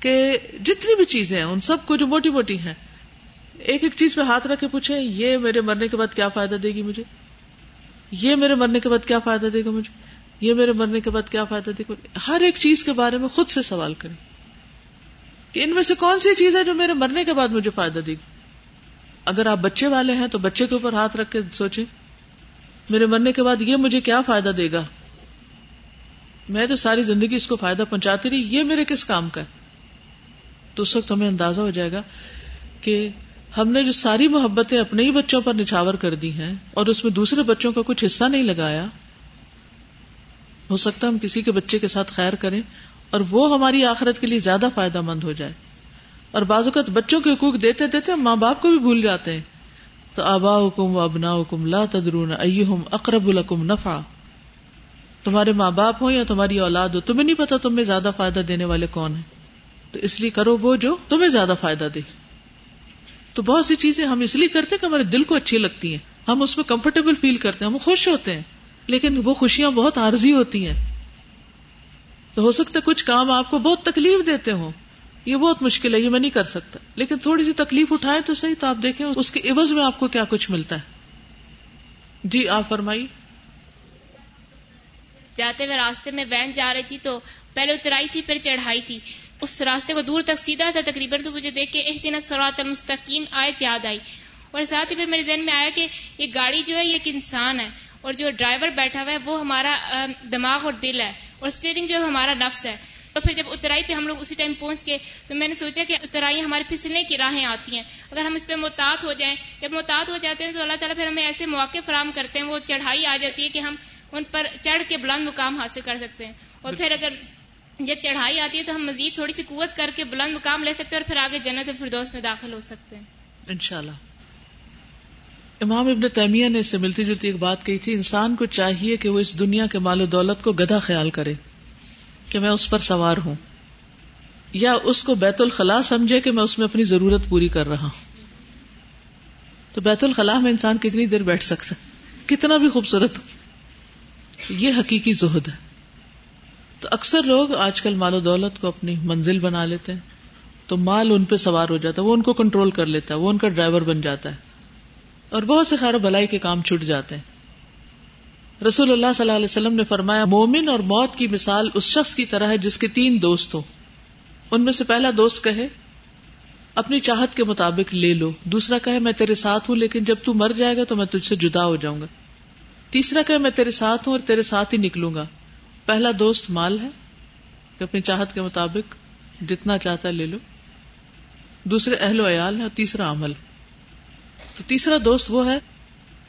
کہ جتنی بھی چیزیں ہیں، ان سب کو جو موٹی موٹی ہیں، ایک ایک چیز پہ ہاتھ رکھ کے پوچھیں، یہ میرے مرنے کے بعد کیا فائدہ دے گی مجھے؟ یہ میرے مرنے کے بعد کیا فائدہ دے گا مجھے؟ یہ میرے مرنے کے بعد کیا فائدہ دے گا ہر ایک چیز کے بارے میں خود سے سوال کریں۔ کہ ان میں سے کون سی چیز ہے جو میرے مرنے کے بعد مجھے فائدہ دے گی اگر آپ بچے والے ہیں تو بچے کے اوپر ہاتھ رکھ کے سوچیں، میرے مرنے کے بعد یہ مجھے کیا فائدہ دے گا؟ میں تو ساری زندگی اس کو فائدہ پہنچاتی رہی، یہ میرے کس کام کا ہے؟ تو اس وقت ہمیں اندازہ ہو جائے گا کہ ہم نے جو ساری محبتیں اپنے ہی بچوں پر نچھاور کر دی ہیں اور اس میں دوسرے بچوں کا کچھ حصہ نہیں لگایا، ہو سکتا ہم کسی کے بچے کے ساتھ خیر کریں اور وہ ہماری آخرت کے لیے زیادہ فائدہ مند ہو جائے۔ اور بعض اوقات بچوں کے حقوق دیتے دیتے ماں باپ کو بھی بھول جاتے ہیں۔ تو آبا حکم و ابنا حکم لا تدرون ائہم اقرب الکم نفع تمہارے ماں باپ ہو یا تمہاری اولاد ہو، تمہیں نہیں پتا تمہیں زیادہ فائدہ دینے والے کون ہیں۔ تو اس لیے کرو وہ جو تمہیں زیادہ فائدہ دے۔ تو بہت سی چیزیں ہم اس لیے کرتے کہ ہمارے دل کو اچھی لگتی ہیں۔ ہم اس میں کمفرٹیبل فیل کرتے ہیں، ہم خوش ہوتے ہیں۔ لیکن وہ خوشیاں بہت عارضی ہوتی ہیں۔ تو ہو سکتا ہے کچھ کام آپ کو بہت تکلیف دیتے ہوں۔ یہ بہت مشکل ہے، یہ میں نہیں کر سکتا۔ لیکن تھوڑی سی تکلیف اٹھائے تو صحیح، تو آپ دیکھیں اس کے عوض میں آپ کو کیا کچھ ملتا ہے۔ جی آپ فرمائی جاتے ہوئے راستے میں وین جا رہی تھی تو پہلے اترائی تھی، پھر چڑھائی تھی۔ اس راستے کو دور تک سیدھا تھا تقریباً، تو مجھے دیکھ کے ایک دن سرات المستقیم آیت یاد آئی۔ اور ساتھ ہی پھر میرے ذہن میں آیا کہ یہ گاڑی جو ہے، یہ ایک انسان ہے اور جو ڈرائیور بیٹھا ہوا ہے، وہ ہمارا دماغ اور دل ہے۔ اور اسٹیئرنگ جو ہمارا نفس ہے۔ تو پھر جب اترائی پہ ہم لوگ اسی ٹائم پہنچ گئے تو میں نے سوچا کہ اترائی ہمارے پھسلنے کی راہیں آتی ہیں۔ اگر ہم اس پہ محتاط ہو جائیں۔ جب محتاط ہو جاتے ہیں تو اللہ تعالیٰ پھر ہمیں ایسے مواقع فراہم کرتے ہیں، وہ چڑھائی آ جاتی ہے کہ ہم ان پر چڑھ کے بلند مقام حاصل کر سکتے ہیں۔ اور پھر اگر جب چڑھائی آتی ہے تو ہم مزید تھوڑی سی قوت کر کے بلند مقام لے سکتے ہیں اور پھر آگے جنت الفردوس میں داخل ہو سکتے ہیں۔ انشاءاللہ۔ امام ابن تیمیہ نے اس سے ملتی جلتی ایک بات کہی تھی، انسان کو چاہیے کہ وہ اس دنیا کے مال و دولت کو گدھا خیال کرے کہ میں اس پر سوار ہوں، یا اس کو بیت الخلاء سمجھے کہ میں اس میں اپنی ضرورت پوری کر رہا ہوں۔ تو بیت الخلاء میں انسان کتنی دیر بیٹھ سکتا کتنا بھی خوبصورت ہو۔ یہ حقیقی زہد ہے۔ تو اکثر لوگ آج کل مال و دولت کو اپنی منزل بنا لیتے ہیں، تو مال ان پہ سوار ہو جاتا ہے، وہ ان کو کنٹرول کر لیتا ہے، وہ ان کا ڈرائیور بن جاتا ہے۔ اور بہت سے خیر و بلائی کے کام چھٹ جاتے ہیں۔ رسول اللہ صلی اللہ علیہ وسلم نے فرمایا، مومن اور موت کی مثال اس شخص کی طرح ہے جس کے تین دوست ہوں۔ ان میں سے پہلا دوست کہے، اپنی چاہت کے مطابق لے لو۔ دوسرا کہے، میں تیرے ساتھ ہوں، لیکن جب تو مر جائے گا تو میں تجھ سے جدا ہو جاؤں گا۔ تیسرا کہے، میں تیرے ساتھ ہوں اور تیرے ساتھ ہی نکلوں گا۔ پہلا دوست مال ہے، کہ اپنی چاہت کے مطابق جتنا چاہتا ہے لے لو۔ دوسرے اہل و عیال ہے اور تیسرا عمل۔ تو تیسرا دوست وہ ہے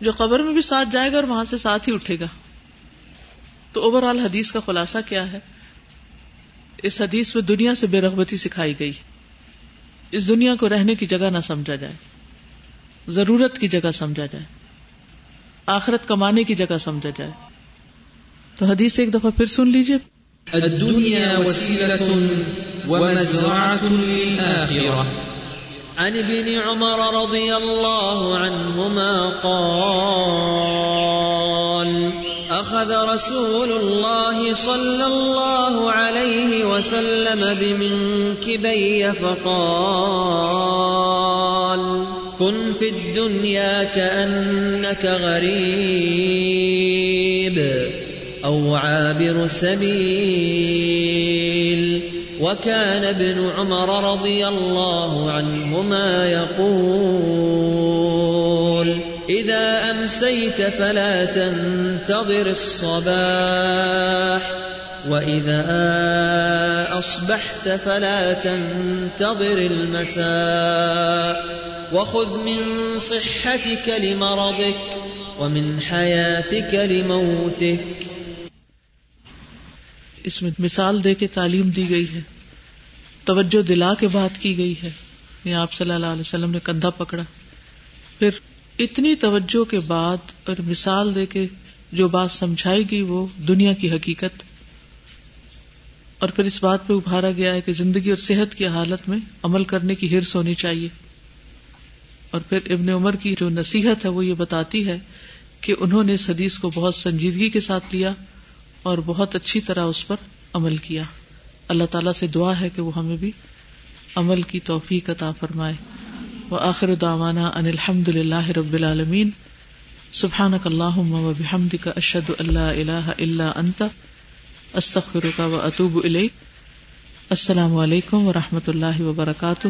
جو قبر میں بھی ساتھ جائے گا اور وہاں سے ساتھ ہی اٹھے گا۔ تو اوور آل حدیث کا خلاصہ کیا ہے؟ اس حدیث میں دنیا سے بے رغبتی سکھائی گئی۔ اس دنیا کو رہنے کی جگہ نہ سمجھا جائے۔ ضرورت کی جگہ سمجھا جائے۔ آخرت کمانے کی جگہ سمجھا جائے۔ تو حدیث ایک دفعہ پھر سن لیجیے عن ابن عمر رضي الله عنهما قال أخذ رسول الله صلى الله عليه وسلم بمنكبي فقال كن في الدنيا كأنك غريب أو عابر سبيل وكان ابن عمر رضي الله عنهما يقول، إذا أمسيت فلا تنتظر الصباح، وإذا أصبحت فلا تنتظر المساء، وخذ من صحتك لمرضك، ومن حياتك لموتك. اس میں مثال دے کے تعلیم دی گئی ہے۔ توجہ دلا کے بات کی گئی ہے۔ یا آپ صلی اللہ علیہ وسلم نے کندھا پکڑا۔ پھر اتنی توجہ کے بعد اور مثال دے کے جو بات سمجھائی گئی وہ دنیا کی حقیقت۔ اور پھر اس بات پہ ابھارا گیا ہے کہ زندگی اور صحت کی حالت میں عمل کرنے کی ہرس ہونی چاہیے۔ اور پھر ابن عمر کی جو نصیحت ہے وہ یہ بتاتی ہے کہ انہوں نے اس حدیث کو بہت سنجیدگی کے ساتھ لیا اور بہت اچھی طرح اس پر عمل کیا۔ اللہ تعالیٰ سے دعا ہے کہ وہ ہمیں بھی عمل کی توفیق عطا فرمائے۔ وہ آخر داوانا ان الحمد للہ رب العالمین۔ سبحان اللہ و بحمد کا اشد اللہ اللہ اللہ انت۔ استخر کا و اطوب السلام علیکم و رحمۃ اللہ وبرکاتہ۔